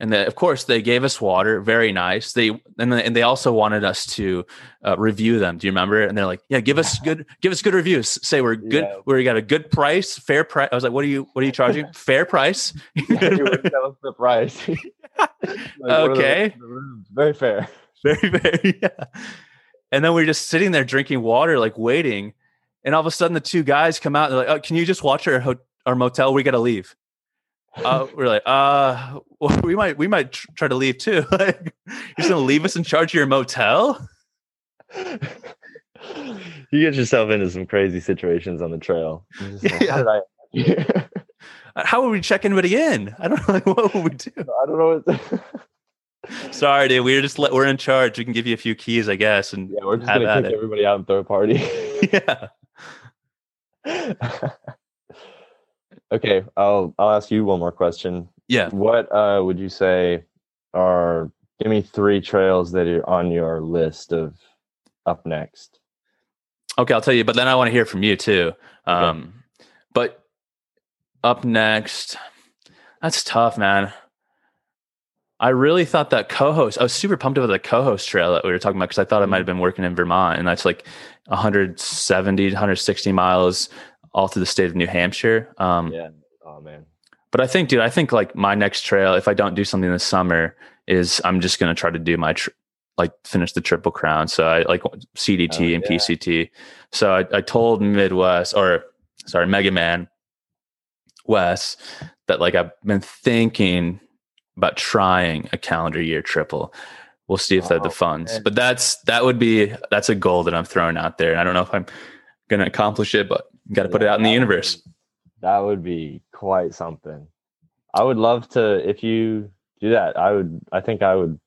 and the, of course they gave us water, very nice. They and, they- and they also wanted us to uh, review them. Do you remember? And they're like, "Yeah, give us good, give us good reviews. Say we're good, Yeah. we got a good price, fair price." I was like, "What are you, what are you charging? fair price?" Yeah, you wouldn't tell us the price. Like, Okay. the? Very fair. very very yeah and then we're just sitting there drinking water like waiting and all of a sudden the two guys come out and they're like oh can you just watch our ho- our motel we gotta leave uh, we're like uh well, we might we might tr- try to leave too like you're just gonna leave us in charge of your motel you get yourself into some crazy situations on the trail. You're like, Yeah. How I? Uh, how would we check anybody in i don't know like what would we do I don't know. What sorry dude we're just let, we're in charge we can give you a few keys i guess and yeah, we're just Have gonna kick it. everybody out and throw a party. yeah okay, I'll I'll ask you one more question. yeah What uh, would you say are? Give me three trails that are on your list of up next. Okay, I'll tell you, but then I want to hear from you too. Um, but up next, that's tough, man. I really thought that Cohos. I was super pumped about the Cohos trail that we were talking about because I thought I might have been working in Vermont, and that's like 170, 160 miles all through the state of New Hampshire. Um, Yeah. Oh man. but I think, dude, I think like my next trail, if I don't do something this summer, is I'm just gonna try to do my tr- like finish the triple crown. So I like CDT Oh, and yeah. PCT. So I, I told Midwest or sorry Mega Man Wes that like I've been thinking about trying a calendar year triple. We'll see if they have the Oh, funds, man. but that's that would be that's a goal that I'm throwing out there. I don't know if I'm gonna accomplish it, but got to put it out in the universe. That would be quite something. I would love to if you do that. I would. I think I would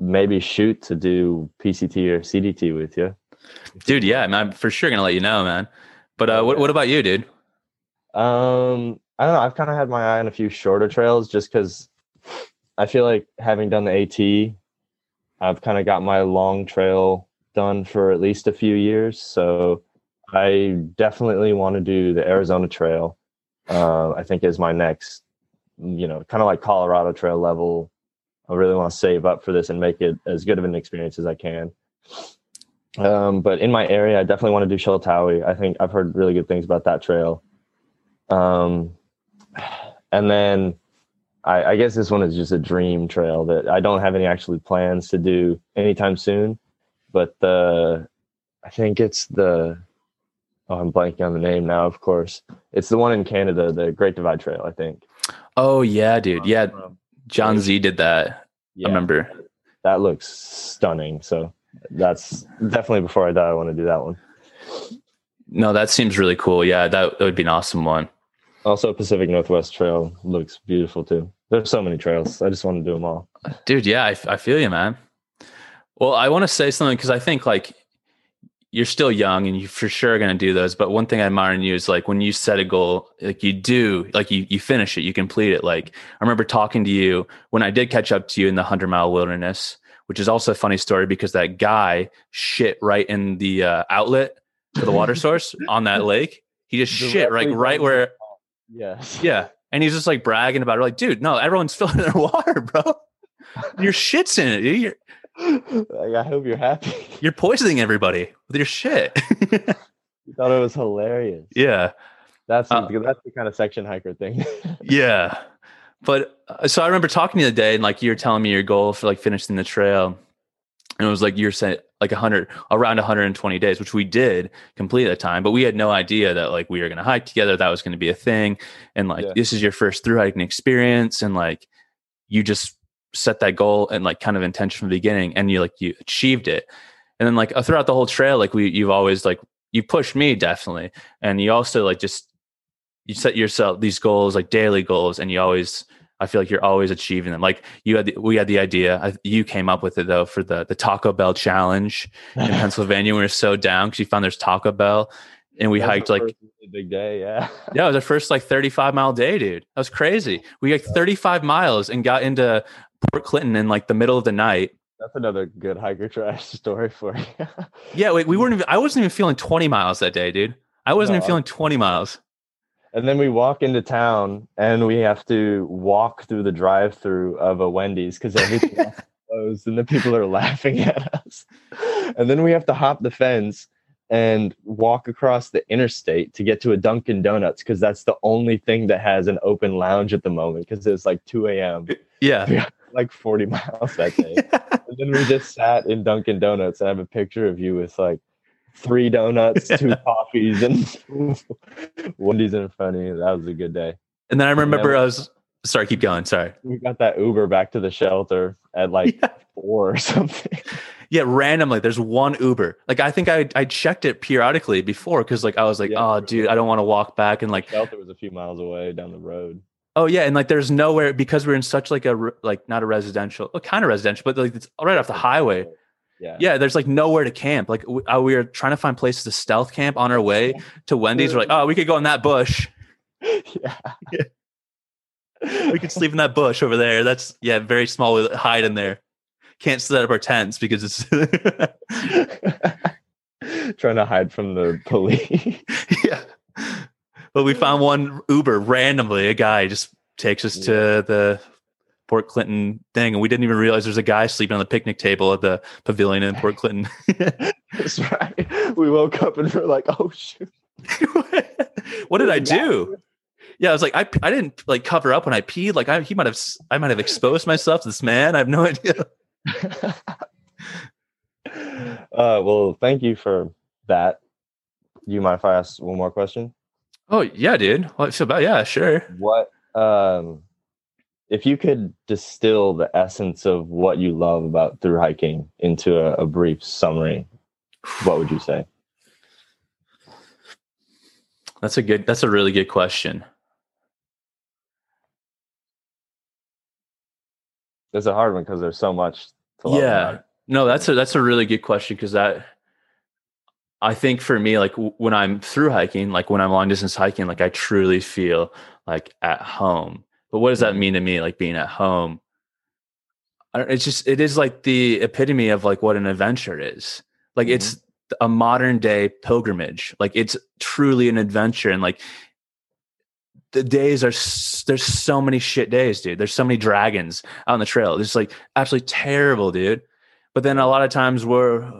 maybe shoot to do PCT or CDT with you. Dude, yeah, man, I'm for sure gonna let you know, man. But uh, what what about you, dude? Um, I don't know. I've kind of had my eye on a few shorter trails just because I feel like having done the AT, I've kind of got my long trail done for at least a few years. So I definitely want to do the Arizona Trail. Uh, I think is my next, you know, kind of like Colorado Trail level I really want to save up for this and make it as good of an experience as I can. Um, but in my area, I definitely want to do Sheltowee. I think I've heard really good things about that trail. Um, and then I, I guess this one is just a dream trail that I don't have any actually plans to do anytime soon. But the, I think it's the, oh, I'm blanking on the name now. Of course, it's the one in Canada, the Great Divide Trail. I think. Oh yeah, dude. Yeah, Um, John Z did that. yeah, I remember. that looks stunning. So that's definitely before I die. I want to do that one. No, that seems really cool. Yeah, that, that would be an awesome one. Also, Pacific Northwest Trail looks beautiful too. There's so many trails. I just want to do them all. Dude, yeah, I, I feel you, man. Well, I want to say something because I think like you're still young and you for sure are going to do those. But one thing I admire in you is like when you set a goal, like you do, like you you finish it, you complete it. Like I remember talking to you when I did catch up to you in the hundred mile wilderness, which is also a funny story because that guy shit right in the uh, outlet for the water source on that lake. He just shit right right where Yes. yeah. And he's just like bragging about it. Like, dude, no, everyone's filling their water, bro. Your shit's in it. Dude. You're like, I hope you're happy. you're poisoning everybody with your shit. you thought it was hilarious. yeah. That's Uh, that's the kind of section hiker thing. Yeah. But uh, so I remember talking to you the day and like you were telling me your goal for like finishing the trail. And it was like you're saying like 100 around 120 days, which we did complete at the time, but we had no idea that like we were going to hike together. That was going to be a thing. And like Yeah. this is your first through hiking experience. And like you just set that goal and like kind of intention from the beginning and you like you achieved it. And then like throughout the whole trail, like we you've always like you pushed me definitely. And you also like just you set yourself these goals like daily goals and you always i feel like you're always achieving them like you had the, we had the idea I, you came up with it though for the the taco bell challenge in pennsylvania we were so down because you found there's taco bell and we hiked like really big day. Yeah. yeah it was our first like 35 mile day dude that was crazy we like 35 miles and got into port clinton in like the middle of the night That's another good hiker trash story for you. yeah wait we weren't even i wasn't even feeling 20 miles that day dude i wasn't No, even feeling 20 miles And then we walk into town and we have to walk through the drive through of a Wendy's because everything else is closed and the people are laughing at us. And then we have to hop the fence and walk across the interstate to get to a Dunkin' Donuts because that's the only thing that has an open lounge at the moment because it's like 2 a.m. yeah like 40 miles that day. and then we just sat in Dunkin' Donuts. I have a picture of you with like three donuts, two coffees, and Wendy's in front of you. That was a good day. and then i remember Yeah. i was sorry keep going sorry We got that Uber back to the shelter at like Yeah. four or something. Yeah, randomly, there's one Uber. Like I think I I checked it periodically before because like I was like, Yeah. oh, dude, I don't want to walk back and like, shelter was a few miles away down the road. Oh yeah, and like there's nowhere because we're in such like a like not a residential, well, kind of residential, but like it's right off the highway. Yeah. Yeah, there's like nowhere to camp. Like we, uh, we were trying to find places to stealth camp on our way to Wendy's. We're like, oh, we could go in that bush. Yeah. We could sleep in that bush over there. That's yeah, very small. We hide in there. Can't set up our tents because it's Trying to hide from the police. yeah. But we found one Uber randomly. A guy just takes us to the Port Clinton thing, and we didn't even realize there's a guy sleeping on the picnic table at the pavilion in Port Clinton. That's right. We woke up and we're like, oh shoot. what did I do? Yeah, I was like, I, I didn't like cover up when I peed. Like, I he might have s- I might have exposed myself to this man. I have no idea. uh, well, thank you for that. Do you mind if I ask one more question? Oh yeah, dude. Well, I feel bad. Yeah, sure. What, um, if you could distill the essence of what you love about through hiking into a, a brief summary, what would you say? That's a good. That's a really good question. It's a hard one because there's so much. To love yeah no that's a that's a really good question because that i think for me like w- when i'm through hiking like when i'm long distance hiking like i truly feel like at home but what does that mean to me like being at home it's just it is like the epitome of like what an adventure is like it's mm-hmm. a modern day pilgrimage like it's truly an adventure and like the days are s- there's so many shit days, dude. There's so many dragons on the trail. It's like absolutely terrible, dude. But then a lot of times we're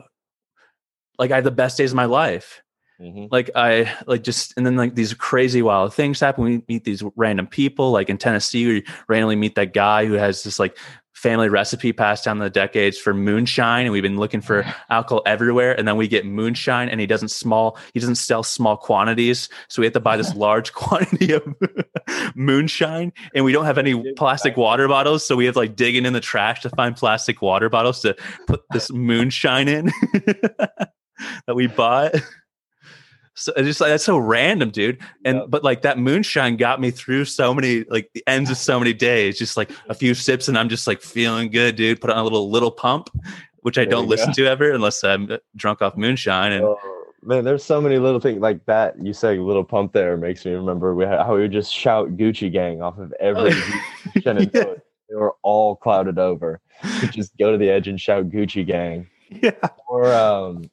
like I had the best days of my life. hmm Like I like just and then like these crazy wild things happen. We meet these random people. Like in Tennessee, we randomly meet that guy who has this like family recipe passed down the decades for moonshine, and we've been looking for alcohol everywhere. And then we get moonshine, and he doesn't small he doesn't sell small quantities, so we have to buy this large quantity of moonshine, and we don't have any plastic water bottles, so we have like digging in the trash to find plastic water bottles to put this moonshine in that we bought. So it's just like that's so random, dude. And Yep. but like that moonshine got me through so many like the ends of so many days. Just like a few sips, and I'm just like feeling good, dude. Put on a little Lil Pump, which I There don't listen go. to ever unless I'm drunk off moonshine. And Oh, man, there's so many little things like that. You said Lil Pump there makes me remember we had, how we would just shout Gucci Gang off of every Shenandoah. yeah, They were all clouded over. You just go to the edge and shout Gucci Gang. yeah. Or um,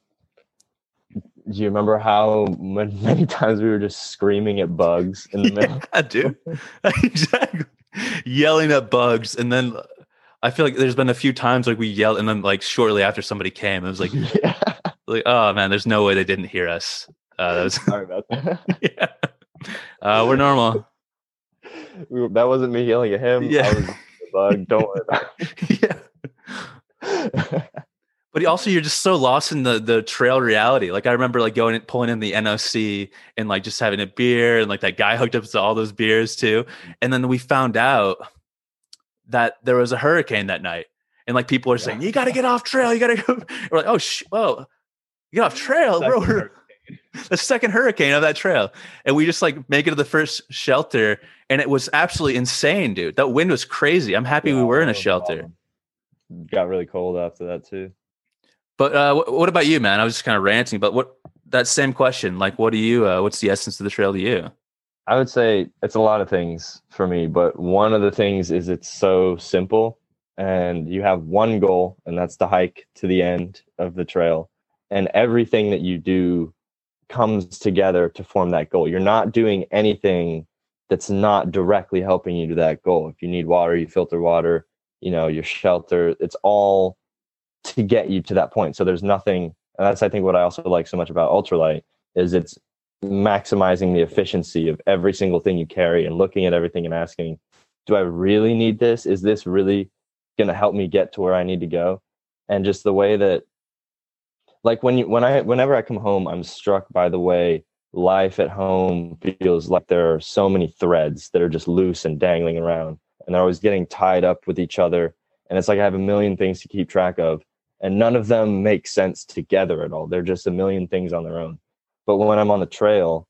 do you remember how many, times we were just screaming at bugs in the middle? Yeah, dude. exactly. Yelling at bugs. And then I feel like there's been a few times like we yelled and then like shortly after somebody came, it was like, yeah. like oh man, there's no way they didn't hear us. Uh, that was, Sorry about that. yeah. Uh, we're normal. We were- that wasn't me yelling at him. Yeah. I was the bug. Don't worry about yeah. But also, you're just so lost in the the trail reality. Like I remember, like going and pulling in the NOC and like just having a beer, and like that guy hooked up to all those beers too. And then we found out that there was a hurricane that night, and like people are saying, "You got to get off trail. You got to go." We're like, "Oh, sh- whoa, get off trail, bro." The second hurricane of that trail, and we just like make it to the first shelter, and it was absolutely insane, dude. That wind was crazy. I'm happy we were in a shelter. Got really cold after that too. But uh, wh- what about you, man? I was just kind of ranting, but what that same question, like, what do you? Uh, what's the essence of the trail to you? I would say it's a lot of things for me, but one of the things is it's so simple and you have one goal and that's the hike to the end of the trail and everything that you do comes together to form that goal. You're not doing anything that's not directly helping you to that goal. If you need water, you filter water, you know, your shelter, it's all to get you to that point. So there's nothing and that's I think what I also like so much about ultralight is it's maximizing the efficiency of every single thing you carry and looking at everything and asking, do I really need this? Is this really going to help me get to where I need to go? And just the way that, like when you, when I, whenever I come home, I'm struck by the way life at home feels like there are so many threads that are just loose and dangling around and they're always getting tied up with each other. And it's like I have a million things to keep track of and none of them make sense together at all. They're just a million things on their own. But when I'm on the trail,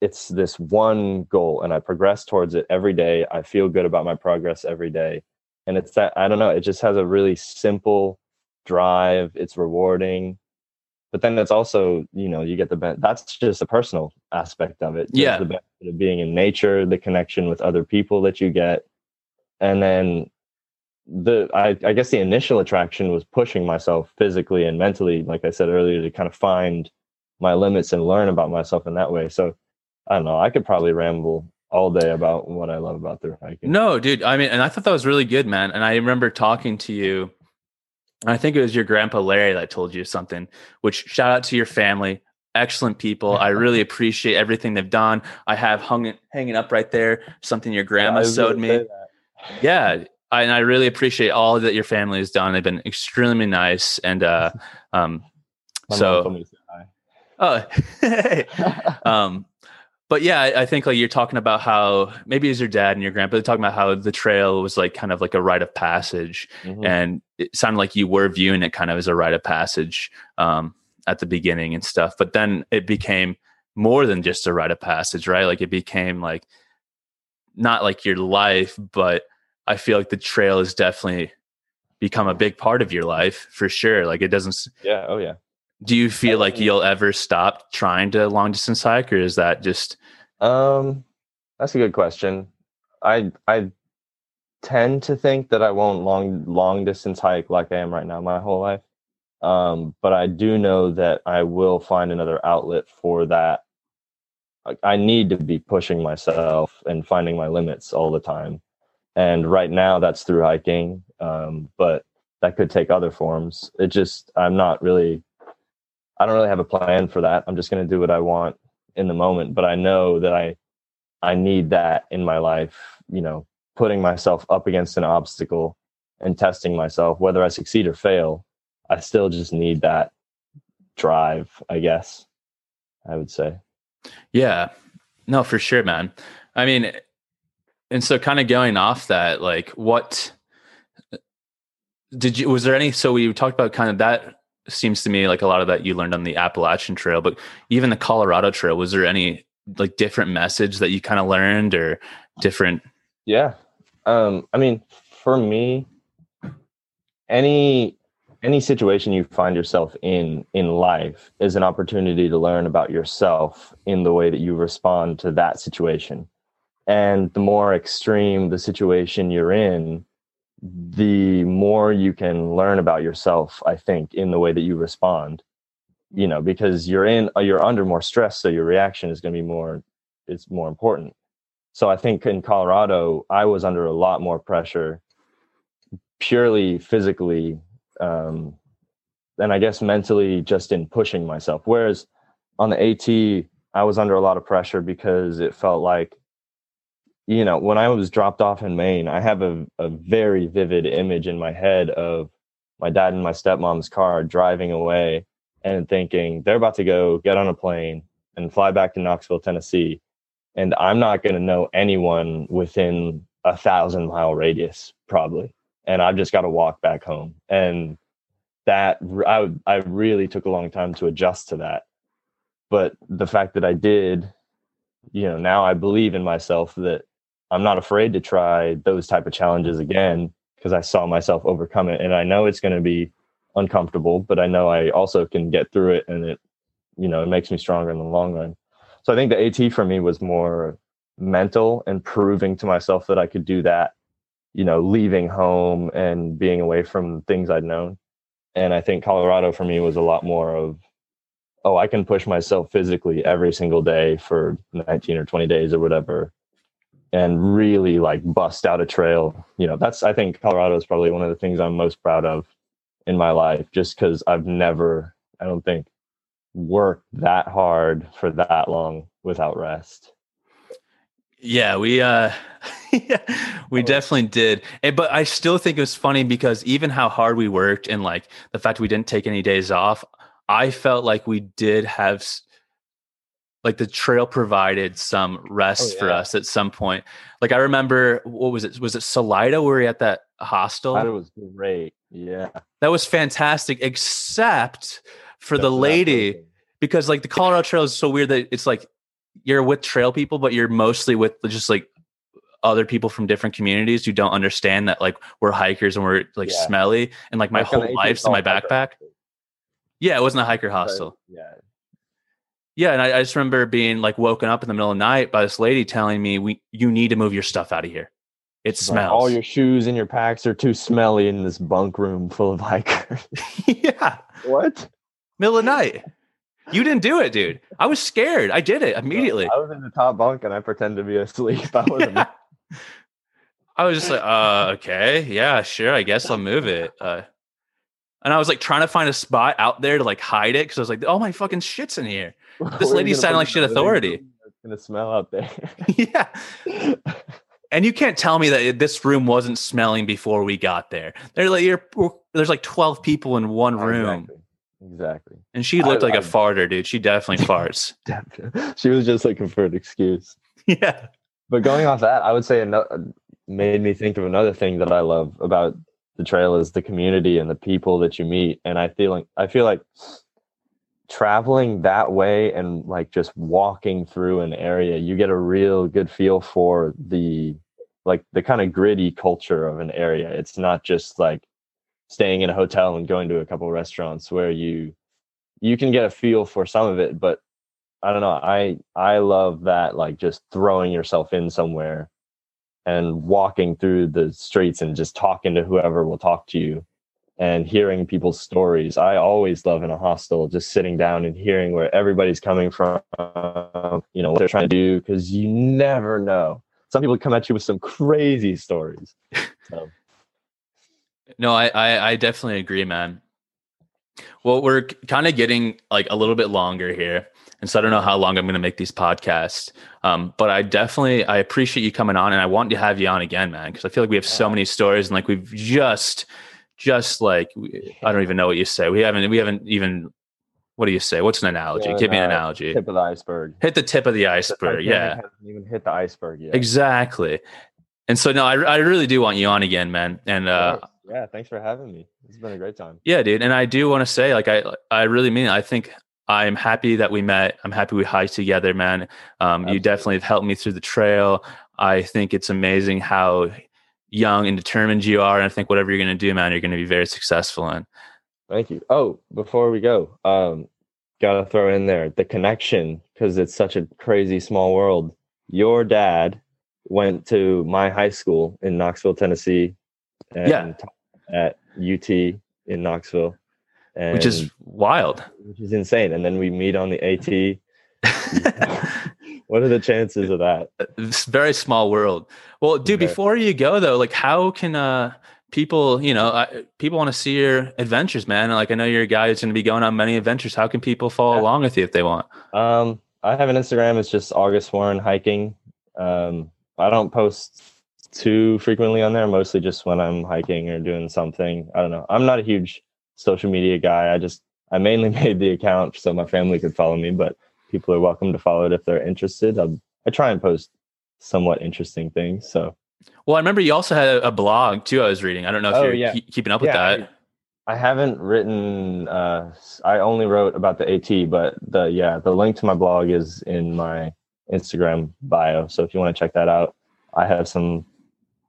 it's this one goal and I progress towards it every day. I feel good about my progress every day. And it's that, I don't know, it just has a really simple drive. It's rewarding. But then it's also, you know, you get the, ben- that's just a personal aspect of it. There's Yeah. The benefit of being in nature, the connection with other people that you get. And then the I, I guess the initial attraction was pushing myself physically and mentally, like I said earlier, to kind of find my limits and learn about myself in that way. So I don't know. I could probably ramble all day about what I love about the hiking. No, dude. I mean, and I thought that was really good, man. And I remember talking to you. I think it was your grandpa Larry that told you something. Which shout out to your family, excellent people. I really appreciate everything they've done. I have hung hanging up right there something your grandma was sewed me. yeah I, and i really appreciate all that your family has done they've been extremely nice and uh um so told me to say hi. oh um but yeah I, I think like you're talking about how maybe as your dad and your grandpa they're talking about how the trail was like kind of like a rite of passage Mhm. and it sounded like you were viewing it kind of as a rite of passage um at the beginning and stuff but then it became more than just a rite of passage right like it became like not like your life but i feel like the trail has definitely become a big part of your life for sure like it doesn't yeah. Oh yeah. do you feel like you'll ever stop trying to long distance hike or is that just Um, that's a good question. I I tend to think that I won't long long distance hike like I am right now my whole life. Um, but I do know that I will find another outlet for that I need to be pushing myself and finding my limits all the time. And right now, that's through hiking, um, but that could take other forms. It just, I'm not really, I don't really have a plan for that. I'm just going to do what I want in the moment. But I know that I, I need that in my life. You know, putting myself up against an obstacle and testing myself, whether I succeed or fail. I still just need that drive, I guess. I would say. Yeah. No, for sure, man. I mean, and so kind of going off that, like what did you was there any so we talked about kind of that seems to me like a lot of that you learned on the Appalachian Trail, but even the Colorado Trail, was there any like different message that you kind of learned or different? Yeah. Um, I mean, for me, any any situation you find yourself in in life is an opportunity to learn about yourself in the way that you respond to that situation and the more extreme the situation you're in the more you can learn about yourself i think in the way that you respond you know because you're in you're under more stress so your reaction is going to be more it's more important. So i think in colorado i was under a lot more pressure purely physically um and i guess mentally just in pushing myself. Whereas on the at i was under a lot of pressure because it felt like you know, when I was dropped off in Maine, I have a, a very vivid image in my head of my dad and my stepmom's car driving away and thinking they're about to go get on a plane and fly back to Knoxville, Tennessee. And I'm not going to know anyone within a thousand mile radius, probably. And I've just got to walk back home. And that I, I really took a long time to adjust to that. But the fact that I did, you know, now I believe in myself that I'm not afraid to try those type of challenges again because I saw myself overcome it and I know it's going to be uncomfortable, but I know I also can get through it and it you know, it makes me stronger in the long run. So I think the AT for me was more mental and proving to myself that I could do that, you know, leaving home and being away from things I'd known. And I think Colorado for me was a lot more of oh, I can push myself physically every single day for 19 or 20 days or whatever and really like bust out a trail. You know, that's I think Colorado is probably one of the things I'm most proud of in my life, just because I've never, I don't think, worked that hard for that long without rest. Yeah, we uh we definitely did. And, but I still think it was funny because even how hard we worked and like the fact we didn't take any days off, I felt like we did have like the trail provided some rest oh, yeah. for us at some point. Like I remember, what was it? Was it Salida? Were we at that hostel? That was great. Yeah, that was fantastic. Except for That's the lady, because like the Colorado Trail is so weird that it's like you're with trail people, but you're mostly with just like other people from different communities who don't understand that like we're hikers and we're like yeah. smelly and like my like whole life's in my backpack. Yeah, it wasn't a hiker hostel. Yeah, yeah, and I, I, just remember being like woken up in the middle of the night by this lady telling me, "We you need to move your stuff out of here. It smells. Like all your shoes and your packs are too smelly in this bunk room full of hikers." yeah. What? Middle of the night. You didn't do it, dude. I was scared. I did it immediately. I was in the top bunk and I pretended to be asleep. I was. Yeah. I was just like, uh, okay, yeah, sure. I guess I'll move it. Uh, and I was like trying to find a spot out there to like hide it because I was like, oh my fucking shit's in here. This lady's sounding like shit authority. It's gonna smell out there. yeah. And you can't tell me that this room wasn't smelling before we got there. There's like you're, there's like twelve people in one room. Exactly. Exactly. And she looked I, like I, a farter, dude. She definitely farts. She was just looking for an excuse. Yeah. But going off that, I would say another made me think of another thing that I love about the trail is the community and the people that you meet. And I feel like I feel like traveling that way and like just walking through an area, you get a real good feel for the like the kind of gritty culture of an area. It's not just like staying in a hotel and going to a couple restaurants where you you can get a feel for some of it, but I don't know. I I love that like just throwing yourself in somewhere and walking through the streets and just talking to whoever will talk to you and hearing people's stories. I always love in a hostel just sitting down and hearing where everybody's coming from, you know, what they're trying to do, because you never know. Some people come at you with some crazy stories. So. No, I, I, I definitely agree, man. Well, we're kind of getting like a little bit longer here. And so I don't know how long I'm going to make these podcasts. Um, but I definitely, I appreciate you coming on and I want to have you on again, man. Cause I feel like we have so many stories and like we've just, just like, I don't even know what you say. We haven't, we haven't even, what do you say? What's an analogy? Yeah, Give me an analogy. Tip of the iceberg. Hit the tip of the iceberg. Titanic Yeah. even hit the iceberg yet. Exactly. And so, no, I, I really do want you on again, man. And, uh, yeah, thanks for having me. It's been a great time. Yeah, dude. And I do want to say, like, I I really mean it. I think I'm happy that we met. I'm happy we hiked together, man. Um, you definitely have helped me through the trail. I think it's amazing how young and determined you are. And I think whatever you're going to do, man, you're going to be very successful in. Thank you. Oh, before we go, um, gotta throw in there the connection because it's such a crazy small world. Your dad went to my high school in Knoxville, Tennessee, and Yeah. at UT in Knoxville, and, Which is wild. which is insane. And then we meet on the AT. what are the chances of that? it's very small world. Well, dude, Very. before you go though, like how can uh people, you know, I, people want to see your adventures, man. Like I know you're a guy who's going to be going on many adventures. How can people follow Yeah. along with you if they want? Um, I have an Instagram. It's just August Warren hiking. Um, I don't post too frequently on there. Mostly just when I'm hiking or doing something. I don't know. I'm not a huge social media guy. I just I mainly made the account so my family could follow me, but people are welcome to follow it if they're interested. I, I try and post somewhat interesting things. So Well, I remember you also had a, blog too. I was reading. I don't know if Oh, you're yeah. keep- keeping up with Yeah, that. I haven't written. Uh, I only wrote about the AT, but the yeah, the link to my blog is in my Instagram bio. So if you want to check that out, I have some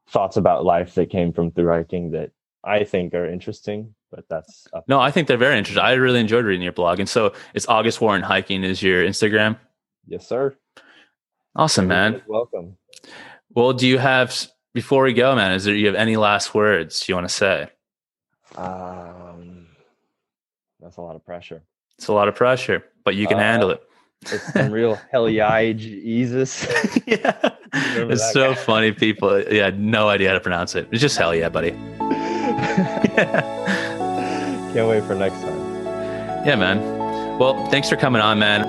thoughts about life that came from through hiking that I think are interesting. But that's up. No, I think they're very interesting. I really enjoyed reading your blog, and so it's August Warren Hiking is your Instagram. yes, sir. Awesome, man. Welcome. Well, do you have before we go, man? Is there you have any last words you want to say? Um, that's a lot of pressure. It's a lot of pressure, but you can Uh, handle it. It's some real hell yeah, Jesus. yeah, it's so guy? funny. People, yeah, no idea how to pronounce it. It's just hell yeah, buddy. Can't wait for next time. Yeah, man. Well, thanks for coming on, man.